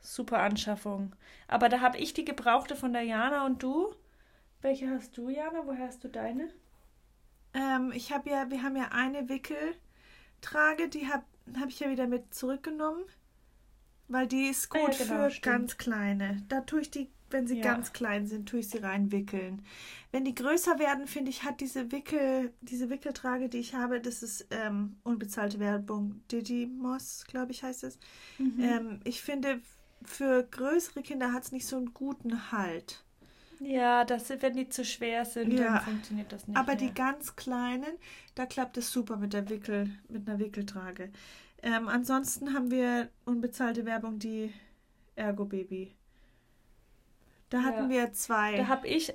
super Anschaffung. Aber da habe ich die gebrauchte von der Jana und du? Welche hast du, Jana? Woher hast du deine? Ähm, ich habe ja, wir haben ja eine Wickeltrage, die habe hab ich ja wieder mit zurückgenommen. Weil die ist gut ah, ja, genau, für stimmt. ganz kleine. Da tue ich die, wenn sie ja. ganz klein sind, tue ich sie reinwickeln. Wenn die größer werden, finde ich, hat diese Wickel, diese Wickeltrage, die ich habe, das ist ähm, unbezahlte Werbung. Didymos, glaube ich, heißt es. Mhm. Ähm, ich finde, für größere Kinder hat es nicht so einen guten Halt. Ja, das, wenn die zu schwer sind, ja. dann funktioniert das nicht. Aber mehr. die ganz kleinen, da klappt es super mit der Wickel, mit einer Wickeltrage. Ähm, ansonsten haben wir unbezahlte Werbung, die Ergo Baby. Da ja. hatten wir zwei. Da habe ich,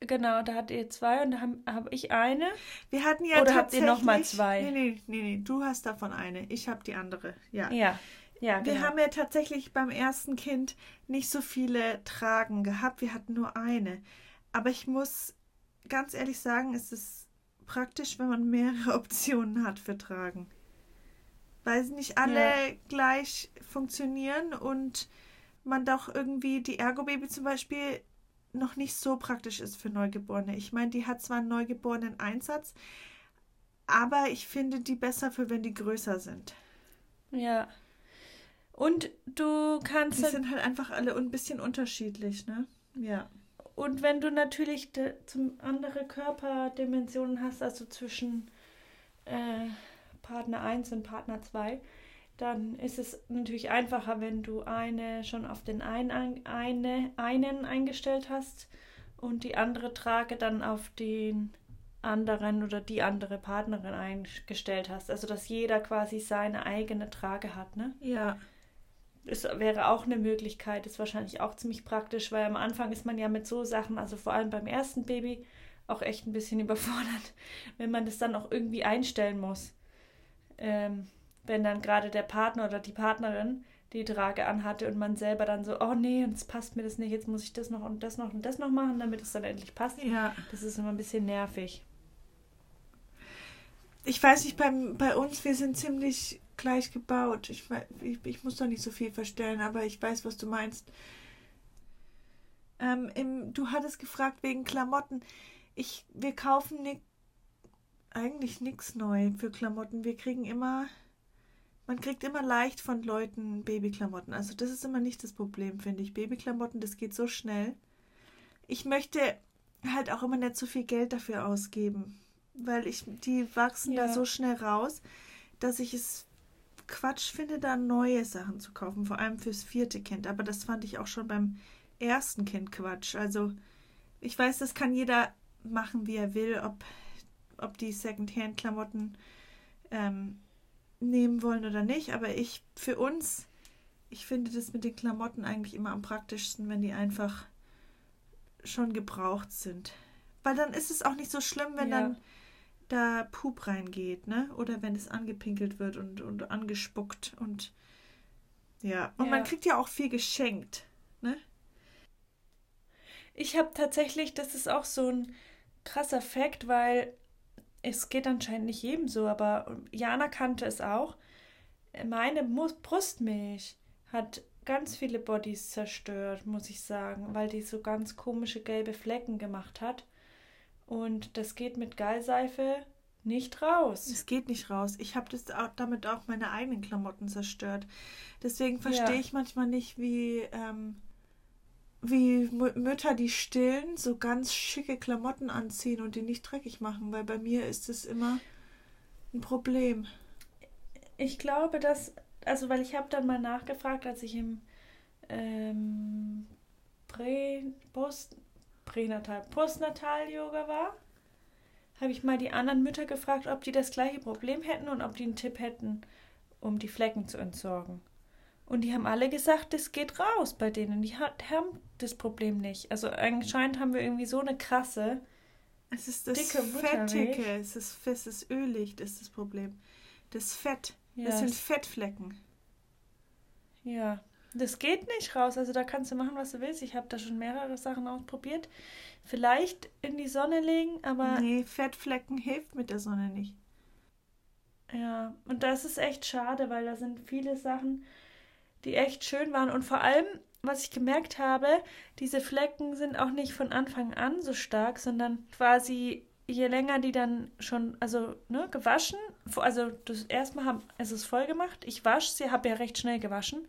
genau, da hattet ihr zwei und da habe hab ich eine. Wir hatten ja Oder habt ihr nochmal zwei? Nee, nee, nee, nee, du hast davon eine. Ich habe die andere, ja. Ja. Ja, genau. Wir haben ja tatsächlich beim ersten Kind nicht so viele Tragen gehabt. Wir hatten nur eine. Aber ich muss ganz ehrlich sagen, es ist praktisch, wenn man mehrere Optionen hat für Tragen weil sie nicht alle ja. gleich funktionieren und man doch irgendwie die Ergo-Baby zum Beispiel noch nicht so praktisch ist für Neugeborene. Ich meine, die hat zwar einen neugeborenen Einsatz, aber ich finde die besser für, wenn die größer sind. Ja. Und du kannst. Die sind halt einfach alle ein bisschen unterschiedlich, ne? Ja. Und wenn du natürlich zum andere Körperdimensionen hast, also zwischen äh, Partner 1 und Partner 2, dann ist es natürlich einfacher, wenn du eine schon auf den einen, eine, einen eingestellt hast und die andere Trage dann auf den anderen oder die andere Partnerin eingestellt hast. Also dass jeder quasi seine eigene Trage hat, ne? Ja. Das wäre auch eine Möglichkeit, ist wahrscheinlich auch ziemlich praktisch, weil am Anfang ist man ja mit so Sachen, also vor allem beim ersten Baby, auch echt ein bisschen überfordert, wenn man das dann auch irgendwie einstellen muss ähm, wenn dann gerade der Partner oder die Partnerin die Trage anhatte und man selber dann so, oh nee, jetzt passt mir das nicht, jetzt muss ich das noch und das noch und das noch machen, damit es dann endlich passt. Ja. Das ist immer ein bisschen nervig. Ich weiß nicht, beim, bei uns, wir sind ziemlich gleich gebaut. Ich, ich, ich muss doch nicht so viel verstellen, aber ich weiß, was du meinst. Ähm, im, du hattest gefragt wegen Klamotten. Ich, wir kaufen nicht eigentlich nichts neu für Klamotten. Wir kriegen immer, man kriegt immer leicht von Leuten Babyklamotten. Also das ist immer nicht das Problem, finde ich. Babyklamotten, das geht so schnell. Ich möchte halt auch immer nicht so viel Geld dafür ausgeben, weil ich, die wachsen ja. da so schnell raus, dass ich es Quatsch finde, da neue Sachen zu kaufen, vor allem fürs vierte Kind. Aber das fand ich auch schon beim ersten Kind Quatsch. Also ich weiß, das kann jeder machen, wie er will, ob ob die Secondhand-Klamotten ähm, nehmen wollen oder nicht. Aber ich, für uns, ich finde das mit den Klamotten eigentlich immer am praktischsten, wenn die einfach schon gebraucht sind. Weil dann ist es auch nicht so schlimm, wenn ja. dann da Pup reingeht, ne? Oder wenn es angepinkelt wird und, und angespuckt und ja. Und ja. man kriegt ja auch viel geschenkt, ne? Ich habe tatsächlich, das ist auch so ein krasser Fakt, weil es geht anscheinend nicht jedem so, aber Jana kannte es auch. Meine Brustmilch hat ganz viele Bodies zerstört, muss ich sagen, weil die so ganz komische gelbe Flecken gemacht hat. Und das geht mit Gallseife nicht raus. Es geht nicht raus. Ich habe das auch, damit auch meine eigenen Klamotten zerstört. Deswegen verstehe ja. ich manchmal nicht, wie, ähm, wie Mütter, die stillen, so ganz schicke Klamotten anziehen und die nicht dreckig machen, weil bei mir ist es immer ein Problem. Ich glaube, dass, also weil ich habe dann mal nachgefragt, als ich im ähm, Prä, Post, Pränatal, Postnatal-Yoga war, habe ich mal die anderen Mütter gefragt, ob die das gleiche Problem hätten und ob die einen Tipp hätten, um die Flecken zu entsorgen. Und die haben alle gesagt, das geht raus bei denen. Die haben das Problem nicht. Also anscheinend haben wir irgendwie so eine krasse. Es ist das dicke Fettige, es ist festes ölig, das ist das Problem. Das Fett, ja. das sind Fettflecken. Ja, das geht nicht raus. Also da kannst du machen, was du willst. Ich habe da schon mehrere Sachen ausprobiert. Vielleicht in die Sonne legen, aber. Nee, Fettflecken hilft mit der Sonne nicht. Ja, und das ist echt schade, weil da sind viele Sachen, die echt schön waren. Und vor allem, was ich gemerkt habe, diese Flecken sind auch nicht von Anfang an so stark, sondern quasi je länger die dann schon, also ne, gewaschen, also das erstmal haben, es ist voll gemacht, ich wasche sie, habe ja recht schnell gewaschen.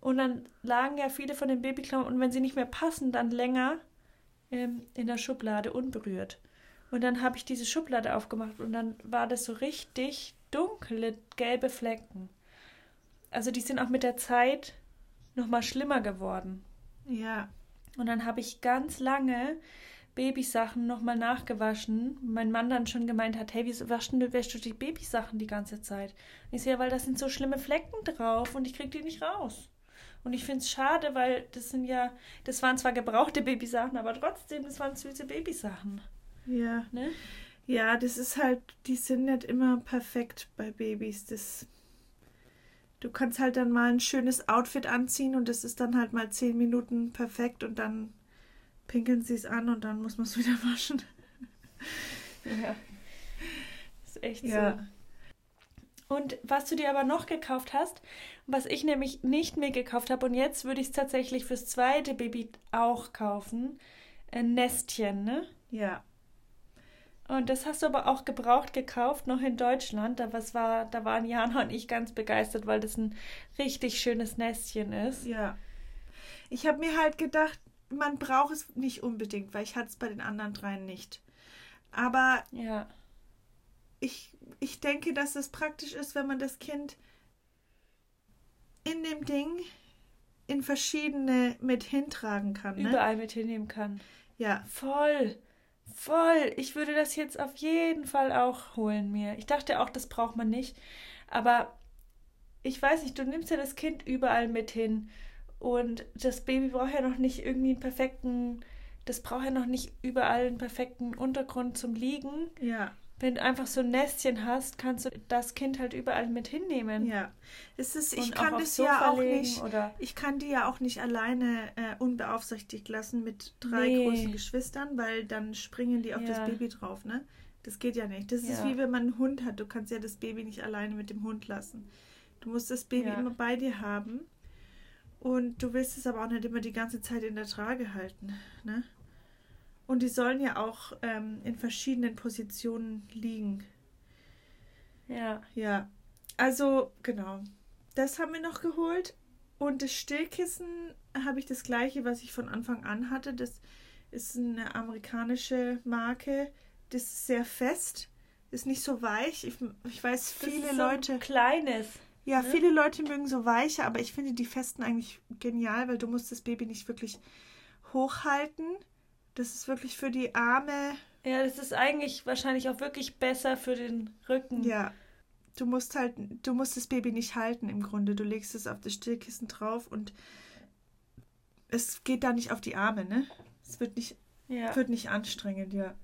Und dann lagen ja viele von den Babyklamotten, und wenn sie nicht mehr passen, dann länger ähm, in der Schublade unberührt. Und dann habe ich diese Schublade aufgemacht und dann war das so richtig dunkle gelbe Flecken also die sind auch mit der Zeit nochmal schlimmer geworden. Ja. Und dann habe ich ganz lange Babysachen nochmal nachgewaschen. Mein Mann dann schon gemeint hat, hey, wieso waschen du, wäschst du die Babysachen die ganze Zeit? Und ich sehe, ja, weil da sind so schlimme Flecken drauf und ich kriege die nicht raus. Und ich finde es schade, weil das sind ja, das waren zwar gebrauchte Babysachen, aber trotzdem, das waren süße Babysachen. Ja. Ne? Ja, das ist halt, die sind nicht immer perfekt bei Babys. Das Du kannst halt dann mal ein schönes Outfit anziehen und das ist dann halt mal zehn Minuten perfekt und dann pinkeln sie es an und dann muss man es wieder waschen. Ja. ist echt ja. so. Und was du dir aber noch gekauft hast, was ich nämlich nicht mehr gekauft habe und jetzt würde ich es tatsächlich fürs zweite Baby auch kaufen, ein Nestchen, ne? Ja. Und das hast du aber auch gebraucht gekauft, noch in Deutschland. Da, was war, da waren Jana und ich ganz begeistert, weil das ein richtig schönes Nestchen ist. Ja. Ich habe mir halt gedacht, man braucht es nicht unbedingt, weil ich hatte es bei den anderen dreien nicht. Aber ja. Ich, ich denke, dass es praktisch ist, wenn man das Kind in dem Ding in verschiedene mit hintragen kann. Ne? Überall mit hinnehmen kann. Ja. Voll. Voll. Ich würde das jetzt auf jeden Fall auch holen mir. Ich dachte auch, das braucht man nicht. Aber ich weiß nicht, du nimmst ja das Kind überall mit hin. Und das Baby braucht ja noch nicht irgendwie einen perfekten, das braucht ja noch nicht überall einen perfekten Untergrund zum Liegen. Ja wenn du einfach so ein Nestchen hast, kannst du das Kind halt überall mit hinnehmen. Ja. Es ist, ich kann das ja auch nicht. Oder? Ich kann die ja auch nicht alleine äh, unbeaufsichtigt lassen mit drei nee. großen Geschwistern, weil dann springen die auf ja. das Baby drauf, ne? Das geht ja nicht. Das ja. ist wie wenn man einen Hund hat. Du kannst ja das Baby nicht alleine mit dem Hund lassen. Du musst das Baby ja. immer bei dir haben. Und du willst es aber auch nicht immer die ganze Zeit in der Trage halten, ne? Und die sollen ja auch ähm, in verschiedenen Positionen liegen. Ja. Ja. Also, genau. Das haben wir noch geholt. Und das Stillkissen habe ich das gleiche, was ich von Anfang an hatte. Das ist eine amerikanische Marke. Das ist sehr fest. Ist nicht so weich. Ich, ich weiß, viele das ist so Leute. Ein kleines. Ja, ne? viele Leute mögen so weiche, aber ich finde die festen eigentlich genial, weil du musst das Baby nicht wirklich hochhalten. Das ist wirklich für die Arme. Ja, das ist eigentlich wahrscheinlich auch wirklich besser für den Rücken. Ja. Du musst halt, du musst das Baby nicht halten im Grunde. Du legst es auf das Stillkissen drauf und es geht da nicht auf die Arme, ne? Es wird nicht, ja. wird nicht anstrengend, ja.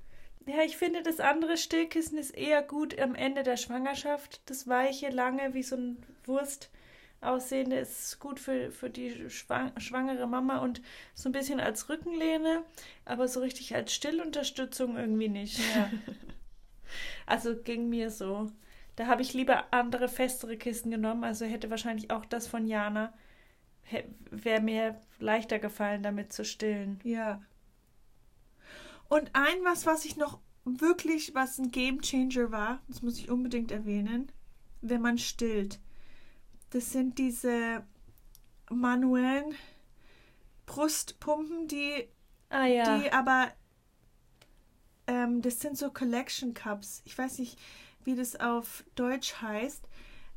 Ja, ich finde, das andere Stillkissen ist eher gut am Ende der Schwangerschaft. Das weiche, lange, wie so ein Wurst aussehende ist gut für, für die schwangere Mama und so ein bisschen als Rückenlehne, aber so richtig als Stillunterstützung irgendwie nicht. Ja. also ging mir so. Da habe ich lieber andere, festere Kissen genommen. Also hätte wahrscheinlich auch das von Jana, wäre mir leichter gefallen, damit zu stillen. Ja. Und ein was, was ich noch wirklich, was ein Game Changer war, das muss ich unbedingt erwähnen, wenn man stillt. Das sind diese manuellen Brustpumpen, die, ah, ja. die aber, ähm, das sind so Collection Cups. Ich weiß nicht, wie das auf Deutsch heißt.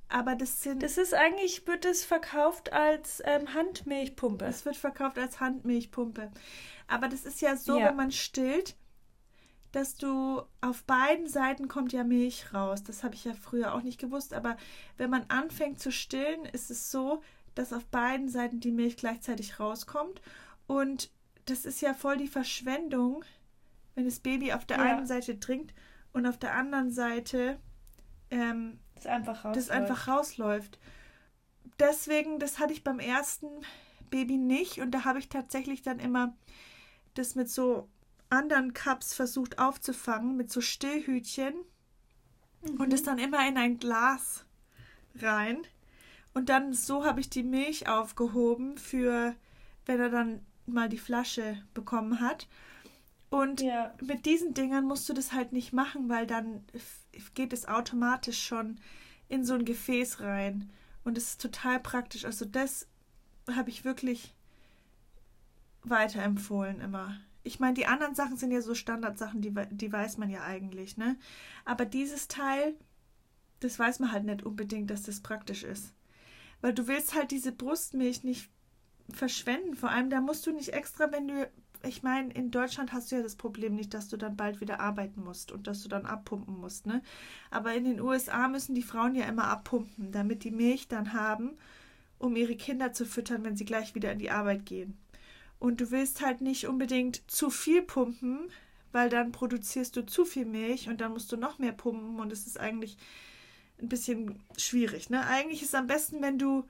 Aber das sind. Das ist eigentlich, wird es verkauft als ähm, Handmilchpumpe. Es wird verkauft als Handmilchpumpe. Aber das ist ja so, ja. wenn man stillt, dass du auf beiden Seiten kommt ja Milch raus. Das habe ich ja früher auch nicht gewusst. Aber wenn man anfängt zu stillen, ist es so, dass auf beiden Seiten die Milch gleichzeitig rauskommt. Und das ist ja voll die Verschwendung, wenn das Baby auf der ja. einen Seite trinkt und auf der anderen Seite ähm, das einfach rausläuft. Das einfach rausläuft. Deswegen, das hatte ich beim ersten Baby nicht und da habe ich tatsächlich dann immer das mit so anderen Cups versucht aufzufangen, mit so Stillhütchen mhm. und es dann immer in ein Glas rein. Und dann so habe ich die Milch aufgehoben für, wenn er dann mal die Flasche bekommen hat. Und ja. mit diesen Dingern musst du das halt nicht machen, weil dann geht es automatisch schon in so ein Gefäß rein. Und es ist total praktisch. Also das habe ich wirklich weiterempfohlen immer. Ich meine, die anderen Sachen sind ja so Standardsachen, die, die weiß man ja eigentlich, ne? Aber dieses Teil, das weiß man halt nicht unbedingt, dass das praktisch ist. Weil du willst halt diese Brustmilch nicht verschwenden. Vor allem, da musst du nicht extra, wenn du ich meine, in Deutschland hast du ja das Problem nicht, dass du dann bald wieder arbeiten musst und dass du dann abpumpen musst, ne? Aber in den USA müssen die Frauen ja immer abpumpen, damit die Milch dann haben, um ihre Kinder zu füttern, wenn sie gleich wieder in die Arbeit gehen. Und du willst halt nicht unbedingt zu viel pumpen, weil dann produzierst du zu viel Milch und dann musst du noch mehr pumpen und es ist eigentlich ein bisschen schwierig, ne? Eigentlich ist es am besten, wenn du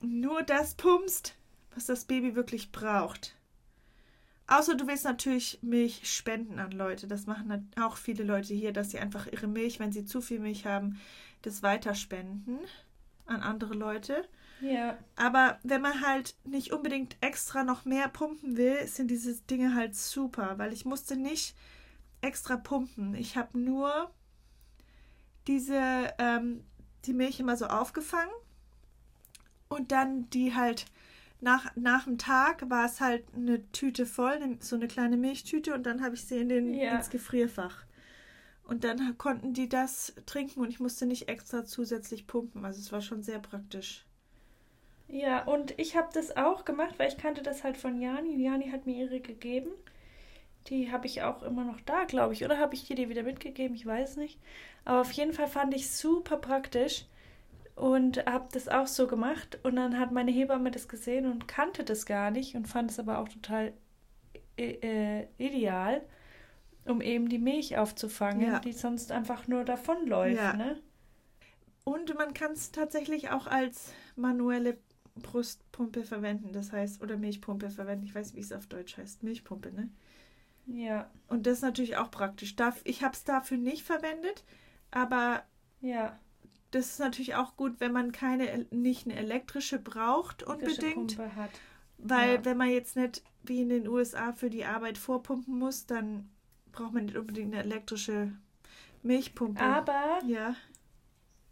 nur das pumpst, was das Baby wirklich braucht. Außer du willst natürlich Milch spenden an Leute. Das machen auch viele Leute hier, dass sie einfach ihre Milch, wenn sie zu viel Milch haben, das weiterspenden an andere Leute. Ja. Aber wenn man halt nicht unbedingt extra noch mehr pumpen will, sind diese Dinge halt super, weil ich musste nicht extra pumpen. Ich habe nur diese ähm, die Milch immer so aufgefangen und dann die halt nach, nach dem Tag war es halt eine Tüte voll, so eine kleine Milchtüte und dann habe ich sie in den, ja. ins Gefrierfach. Und dann konnten die das trinken und ich musste nicht extra zusätzlich pumpen. Also es war schon sehr praktisch. Ja, und ich habe das auch gemacht, weil ich kannte das halt von Jani. Jani hat mir ihre gegeben. Die habe ich auch immer noch da, glaube ich. Oder habe ich dir die wieder mitgegeben? Ich weiß nicht. Aber auf jeden Fall fand ich super praktisch, und habe das auch so gemacht. Und dann hat meine Hebamme das gesehen und kannte das gar nicht und fand es aber auch total äh, ideal, um eben die Milch aufzufangen, ja. die sonst einfach nur davonläuft. Ja. Ne? Und man kann es tatsächlich auch als manuelle Brustpumpe verwenden, das heißt, oder Milchpumpe verwenden. Ich weiß, nicht, wie es auf Deutsch heißt. Milchpumpe, ne? Ja. Und das ist natürlich auch praktisch. Ich habe es dafür nicht verwendet, aber ja das ist natürlich auch gut, wenn man keine, nicht eine elektrische braucht unbedingt. Pumpe hat. Weil ja. wenn man jetzt nicht wie in den USA für die Arbeit vorpumpen muss, dann braucht man nicht unbedingt eine elektrische Milchpumpe. Aber ja.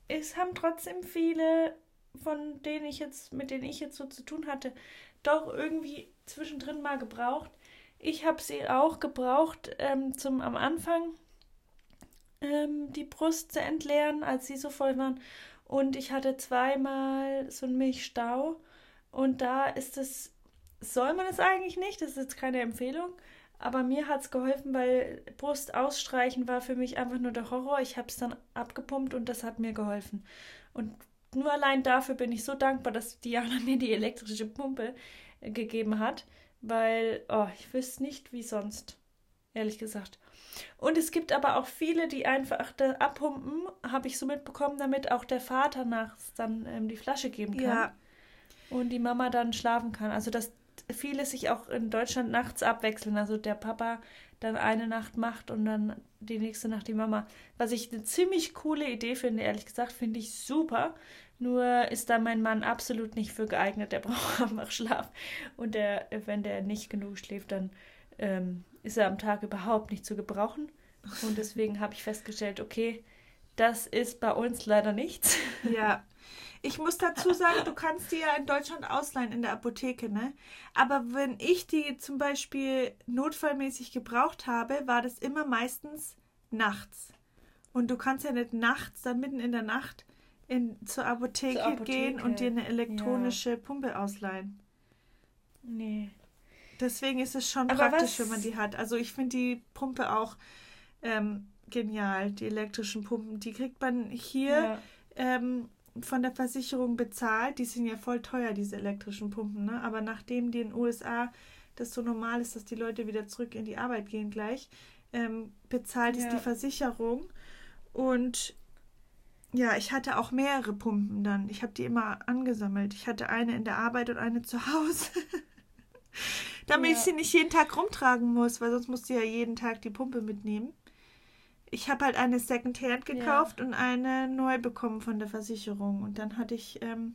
es haben trotzdem viele, von denen ich jetzt, mit denen ich jetzt so zu tun hatte, doch irgendwie zwischendrin mal gebraucht. Ich habe sie auch gebraucht ähm, zum am Anfang ähm, die Brust zu entleeren, als sie so voll waren. Und ich hatte zweimal so einen Milchstau. Und da ist es, soll man es eigentlich nicht, das ist jetzt keine Empfehlung. Aber mir hat es geholfen, weil Brust ausstreichen war für mich einfach nur der Horror. Ich habe es dann abgepumpt und das hat mir geholfen. Und nur allein dafür bin ich so dankbar, dass Diana mir die elektrische Pumpe äh, gegeben hat, weil oh, ich wüsste nicht, wie sonst, ehrlich gesagt. Und es gibt aber auch viele, die einfach das abpumpen, habe ich so mitbekommen, damit auch der Vater nachts dann ähm, die Flasche geben kann. Ja. Und die Mama dann schlafen kann. Also dass viele sich auch in Deutschland nachts abwechseln. Also der Papa dann eine Nacht macht und dann die nächste Nacht die Mama. Was ich eine ziemlich coole Idee finde, ehrlich gesagt, finde ich super. Nur ist da mein Mann absolut nicht für geeignet. Der braucht einfach Schlaf. Und der, wenn der nicht genug schläft, dann ähm, ist er am Tag überhaupt nicht zu gebrauchen. Und deswegen habe ich festgestellt, okay, das ist bei uns leider nichts. Ja, Ich muss dazu sagen, du kannst die ja in Deutschland ausleihen in der Apotheke, ne? Aber wenn ich die zum Beispiel notfallmäßig gebraucht habe, war das immer meistens nachts. Und du kannst ja nicht nachts, dann mitten in der Nacht in, zur, Apotheke zur Apotheke gehen und dir eine elektronische ja. Pumpe ausleihen. Nee. Deswegen ist es schon Aber praktisch, was? wenn man die hat. Also ich finde die Pumpe auch ähm, genial, die elektrischen Pumpen. Die kriegt man hier ja. ähm, von der Versicherung bezahlt. Die sind ja voll teuer, diese elektrischen Pumpen. Ne? Aber nachdem die in den USA das so normal ist, dass die Leute wieder zurück in die Arbeit gehen gleich, ähm, bezahlt ja. es die Versicherung. Und ja, ich hatte auch mehrere Pumpen dann. Ich habe die immer angesammelt. Ich hatte eine in der Arbeit und eine zu Hause. Damit ja. ich sie nicht jeden Tag rumtragen muss, weil sonst musst du ja jeden Tag die Pumpe mitnehmen. Ich habe halt eine Secondhand gekauft ja. und eine neu bekommen von der Versicherung. Und dann hatte ich ähm,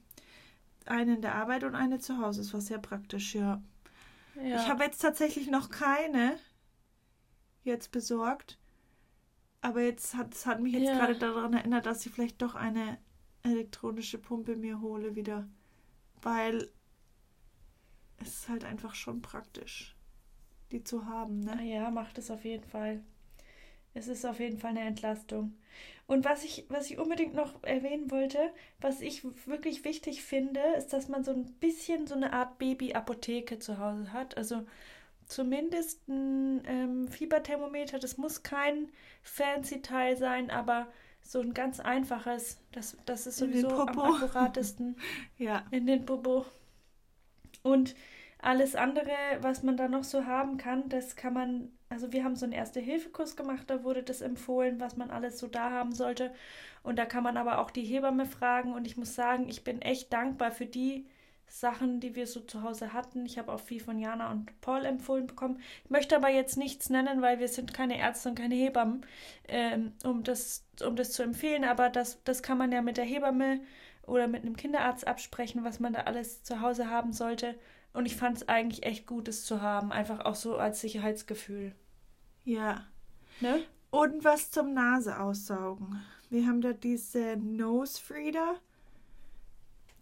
eine in der Arbeit und eine zu Hause. Das war sehr praktisch, ja. ja. Ich habe jetzt tatsächlich noch keine jetzt besorgt. Aber jetzt hat es hat mich jetzt ja. gerade daran erinnert, dass ich vielleicht doch eine elektronische Pumpe mir hole wieder. Weil es ist halt einfach schon praktisch, die zu haben. Ne? Ah ja, macht es auf jeden Fall. Es ist auf jeden Fall eine Entlastung. Und was ich, was ich unbedingt noch erwähnen wollte, was ich wirklich wichtig finde, ist, dass man so ein bisschen so eine Art Baby-Apotheke zu Hause hat. Also zumindest ein ähm, Fieberthermometer. Das muss kein fancy Teil sein, aber so ein ganz einfaches. Das, das ist sowieso am akkuratesten. ja. In den Popo. Und alles andere, was man da noch so haben kann, das kann man, also wir haben so einen Erste-Hilfe-Kurs gemacht, da wurde das empfohlen, was man alles so da haben sollte. Und da kann man aber auch die Hebamme fragen. Und ich muss sagen, ich bin echt dankbar für die Sachen, die wir so zu Hause hatten. Ich habe auch viel von Jana und Paul empfohlen bekommen. Ich möchte aber jetzt nichts nennen, weil wir sind keine Ärzte und keine Hebammen, ähm, um, das, um das zu empfehlen. Aber das, das kann man ja mit der Hebamme oder mit einem Kinderarzt absprechen, was man da alles zu Hause haben sollte. Und ich fand es eigentlich echt gut, es zu haben. Einfach auch so als Sicherheitsgefühl. Ja. Ne? Und was zum Nase aussaugen. Wir haben da diese Nose Freeder.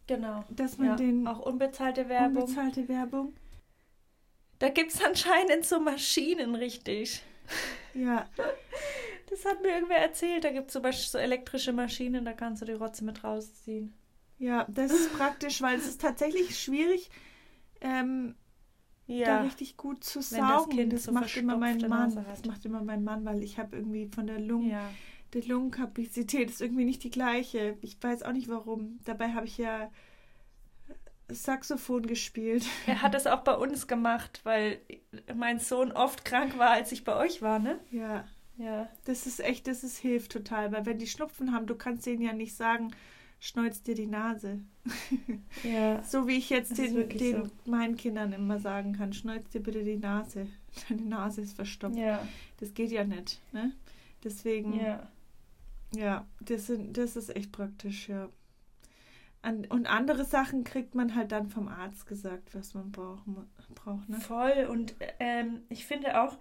Genau. Dass man ja. den. Auch unbezahlte Werbung. Unbezahlte Werbung. Da gibt es anscheinend so Maschinen, richtig. Ja. Das hat mir irgendwer erzählt. Da gibt es zum Beispiel so elektrische Maschinen, da kannst du die Rotze mit rausziehen. Ja, das ist praktisch, weil es ist tatsächlich schwierig, ähm, ja. da richtig gut zu saugen. Das, das, so macht immer mein Mann. Das macht immer mein Mann, weil ich habe irgendwie von der Lungen. Ja die Lungenkapazität ist irgendwie nicht die gleiche. Ich weiß auch nicht warum. Dabei habe ich ja Saxophon gespielt. Er hat es auch bei uns gemacht, weil mein Sohn oft krank war, als ich bei euch war, ne? Ja. Ja. Das ist echt, das ist, hilft total, weil wenn die Schnupfen haben, du kannst denen ja nicht sagen, schneuz dir die Nase. Ja. so wie ich jetzt den, den so. meinen Kindern immer sagen kann, schneuz dir bitte die Nase. Deine Nase ist verstopft. Ja. Das geht ja nicht, ne? Deswegen. Ja. Ja, das, sind, das ist echt praktisch, ja. und andere Sachen kriegt man halt dann vom Arzt gesagt, was man braucht. braucht ne? Voll. Und ähm, ich finde auch,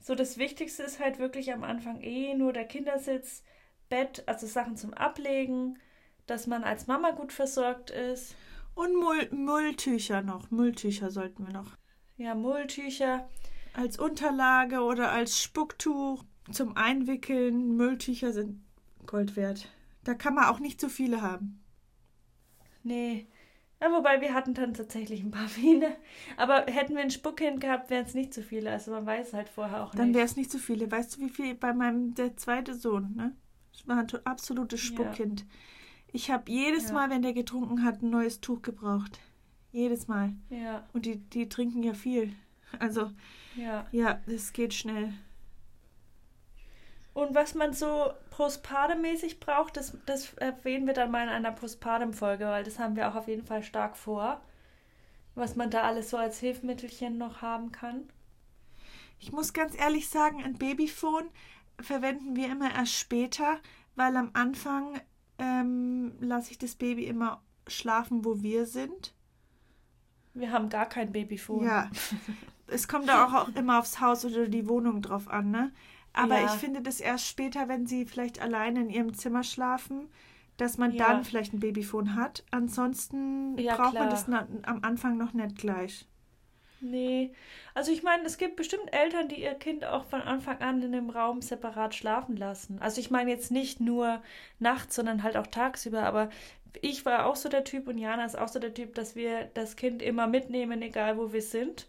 so das Wichtigste ist halt wirklich am Anfang eh nur der Kindersitz, Bett, also Sachen zum Ablegen, dass man als Mama gut versorgt ist. Und Mull Mulltücher noch. Mulltücher sollten wir noch. Ja, Mulltücher. Als Unterlage oder als Spucktuch zum Einwickeln. Mülltücher sind Gold wert. Da kann man auch nicht so viele haben. Nee. Ja, wobei wir hatten dann tatsächlich ein paar viele. Aber hätten wir ein Spuckkind gehabt, wären es nicht so viele. Also man weiß halt vorher auch nicht. Dann wäre es nicht so viele. Weißt du, wie viel bei meinem der zweite Sohn, ne? Das war ein absolutes Spuckkind. Ja. Ich habe jedes ja. Mal, wenn der getrunken hat, ein neues Tuch gebraucht. Jedes Mal. Ja. Und die, die trinken ja viel. Also, ja, ja das geht schnell. Und was man so postpartum-mäßig braucht, das, das erwähnen wir dann mal in einer Postpartum-Folge, weil das haben wir auch auf jeden Fall stark vor. Was man da alles so als Hilfsmittelchen noch haben kann. Ich muss ganz ehrlich sagen, ein Babyphone verwenden wir immer erst später, weil am Anfang ähm, lasse ich das Baby immer schlafen, wo wir sind. Wir haben gar kein Babyphone. Ja. es kommt da auch immer aufs Haus oder die Wohnung drauf an, ne? Aber ja. ich finde das erst später, wenn sie vielleicht alleine in ihrem Zimmer schlafen, dass man Ja. dann vielleicht ein Babyphone hat. Ansonsten Ja, braucht klar. man das am Anfang noch nicht gleich. Nee. Also ich meine, es gibt bestimmt Eltern, die ihr Kind auch von Anfang an in einem Raum separat schlafen lassen. Also ich meine jetzt nicht nur nachts, sondern halt auch tagsüber. Aber ich war auch so der Typ und Jana ist auch so der Typ, dass wir das Kind immer mitnehmen, egal wo wir sind.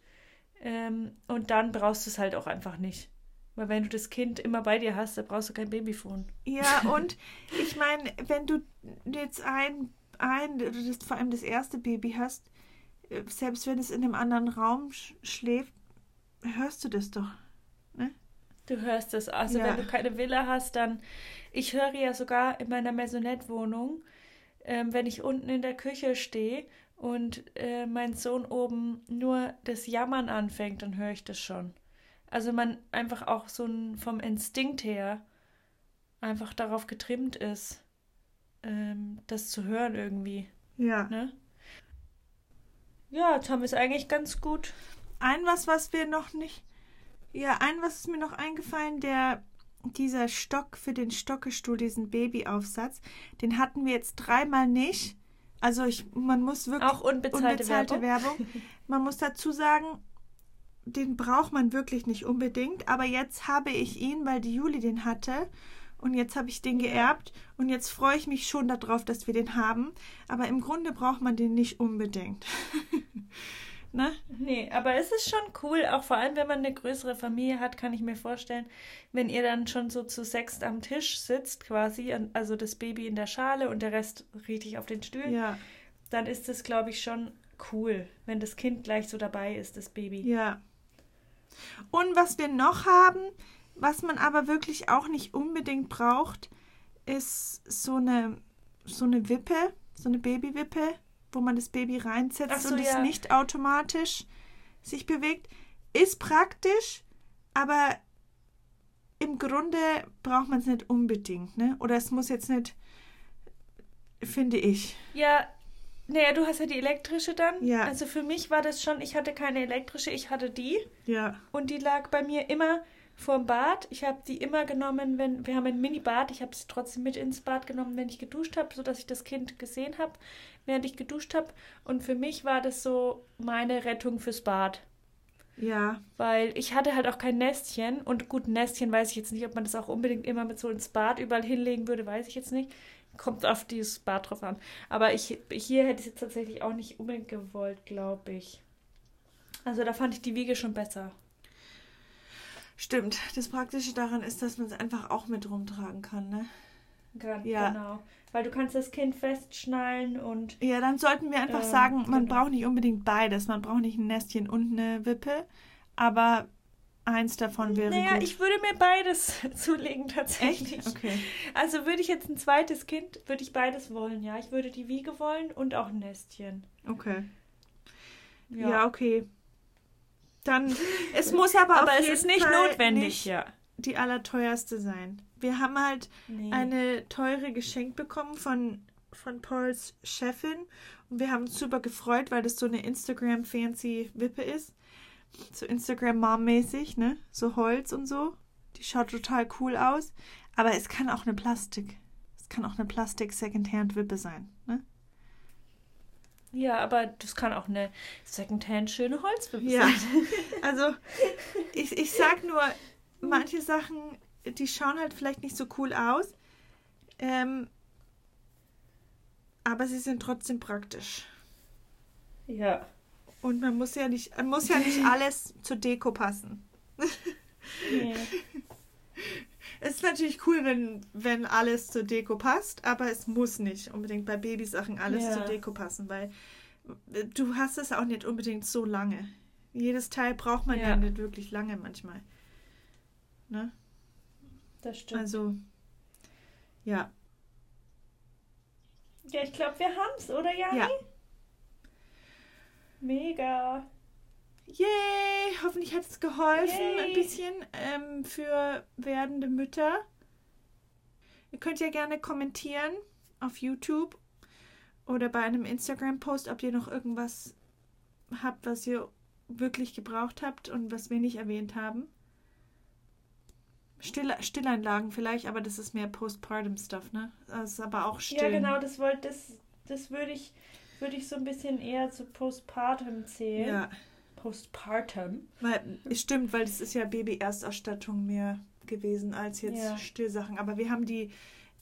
Ähm, und dann brauchst du es halt auch einfach nicht. Weil wenn du das Kind immer bei dir hast, dann brauchst du kein Babyphone. Ja, und ich meine, wenn du jetzt ein, ein vor allem das erste Baby hast, selbst wenn es in einem anderen Raum sch schläft, hörst du das doch. Du hörst es. Also Ja. wenn du keine Villa hast, dann. Ich höre ja sogar in meiner Maisonette-Wohnung, ähm, wenn ich unten in der Küche stehe und äh, mein Sohn oben nur das Jammern anfängt, dann höre ich das schon. Also man einfach auch so ein, vom Instinkt her einfach darauf getrimmt ist, ähm, das zu hören irgendwie. Ja. Ne? Ja, jetzt haben wir es eigentlich ganz gut. Ein was, was wir noch nicht. Ja, ein was ist mir noch eingefallen, der dieser Stock für den Stockestuhl, diesen Babyaufsatz, den hatten wir jetzt dreimal nicht. Also ich, man muss wirklich Auch unbezahlte, unbezahlte Werbung. Werbung. Man muss dazu sagen, den braucht man wirklich nicht unbedingt. Aber jetzt habe ich ihn, weil die Juli den hatte. Und jetzt habe ich den geerbt. Und jetzt freue ich mich schon darauf, dass wir den haben. Aber im Grunde braucht man den nicht unbedingt. ne? Nee, aber es ist schon cool, auch vor allem, wenn man eine größere Familie hat, kann ich mir vorstellen, wenn ihr dann schon so zu sechst am Tisch sitzt, quasi, also das Baby in der Schale und der Rest richtig auf den Stühlen, Ja, dann ist es, glaube ich, schon cool, wenn das Kind gleich so dabei ist, das Baby. ja. Und was wir noch haben, was man aber wirklich auch nicht unbedingt braucht, ist so eine, so eine Wippe, so eine Babywippe, wo man das Baby reinsetzt so, und es ja. nicht automatisch sich bewegt. Ist praktisch, aber im Grunde braucht man es nicht unbedingt, ne? Oder es muss jetzt nicht, finde ich. Ja, naja, du hast ja die elektrische dann. Ja. Also für mich war das schon, ich hatte keine elektrische, ich hatte die. Ja. Und die lag bei mir immer vorm Bad. Ich habe die immer genommen, wenn wir haben ein Mini-Bad. Ich habe sie trotzdem mit ins Bad genommen, wenn ich geduscht habe, sodass ich das Kind gesehen habe, während ich geduscht habe. Und für mich war das so meine Rettung fürs Bad. Ja. Weil ich hatte halt auch kein Nestchen. Und gut, Nestchen weiß ich jetzt nicht, ob man das auch unbedingt immer mit so ins Bad überall hinlegen würde, weiß ich jetzt nicht. Kommt auf dieses Bad drauf an. Aber ich, hier hätte ich es jetzt tatsächlich auch nicht unbedingt gewollt, glaube ich. Also da fand ich die Wiege schon besser. Stimmt. Das Praktische daran ist, dass man es einfach auch mit rumtragen kann, ne? Ga- Ja. Genau. Weil du kannst das Kind festschnallen und Ja, dann sollten wir einfach Ähm, sagen, man genau. braucht nicht unbedingt beides. Man braucht nicht ein Nestchen und eine Wippe, aber eins davon wäre naja, gut. ich würde mir beides zulegen tatsächlich. Echt? Okay. Also würde ich jetzt ein zweites Kind, würde ich beides wollen, ja. Ich würde die Wiege wollen und auch ein Nestchen. Okay. Ja, Ja, okay. Dann, es muss aber, aber auf es ist nicht Fall notwendig, nicht ja. die allerteuerste sein. Wir haben halt Nee. eine teure geschenkt bekommen von, von Pauls Chefin und wir haben uns super gefreut, weil das so eine Instagram-fancy Wippe ist. So Instagram-Mom-mäßig, ne? So Holz und so. Die schaut total cool aus. Aber es kann auch eine Plastik. Es kann auch eine Plastik-Secondhand-Wippe sein, ne? Ja, aber das kann auch eine Secondhand schöne Holzwippe Ja. sein. Also, ich, ich sag nur, manche Sachen, die schauen halt vielleicht nicht so cool aus. Ähm, aber sie sind trotzdem praktisch. Ja. Und man muss ja nicht, muss ja nicht alles zur Deko passen. Nee. Es ist natürlich cool, wenn, wenn alles zur Deko passt, aber es muss nicht unbedingt bei Babysachen alles Ja. zur Deko passen, weil äh, du hast es auch nicht unbedingt so lange. Jedes Teil braucht man ja, Ja. nicht wirklich lange manchmal. Ne? Das stimmt. Also, ja. ja, ich glaube, wir haben's, oder Jani? Ja. Mega. Yay! Hoffentlich hat es geholfen, Yay. ein bisschen ähm, für werdende Mütter. Ihr könnt ja gerne kommentieren auf YouTube oder bei einem Instagram-Post, ob ihr noch irgendwas habt, was ihr wirklich gebraucht habt und was wir nicht erwähnt haben. Still, Stilleinlagen vielleicht, aber das ist mehr Postpartum-Stuff, ne? Das ist aber auch still. Ja, genau, das wollte, das, das würde ich, würde ich so ein bisschen eher zu Postpartum zählen. Ja. Postpartum. Weil, stimmt, weil das ist ja Baby-Erstausstattung mehr gewesen als jetzt ja. Stillsachen. Aber wir haben die,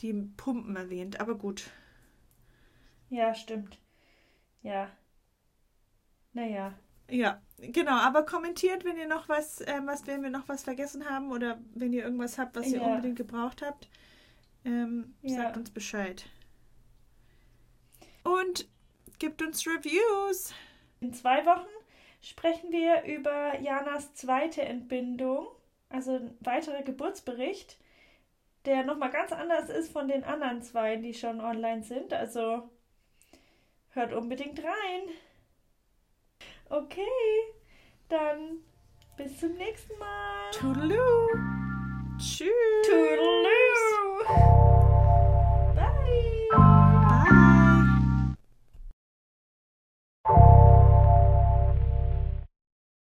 die Pumpen erwähnt, aber gut. Ja, stimmt. Ja. Naja. Ja, genau, aber kommentiert, wenn ihr noch was, äh, was, wenn wir noch was vergessen haben oder wenn ihr irgendwas habt, was ihr ja. unbedingt gebraucht habt, ähm, ja. sagt uns Bescheid. Und gibt uns Reviews. In zwei Wochen sprechen wir über Janas zweite Entbindung, also ein weiterer Geburtsbericht, der nochmal ganz anders ist von den anderen zwei, die schon online sind. Also hört unbedingt rein. Okay, dann bis zum nächsten Mal. Toodaloo. Tschüss. Toodaloo.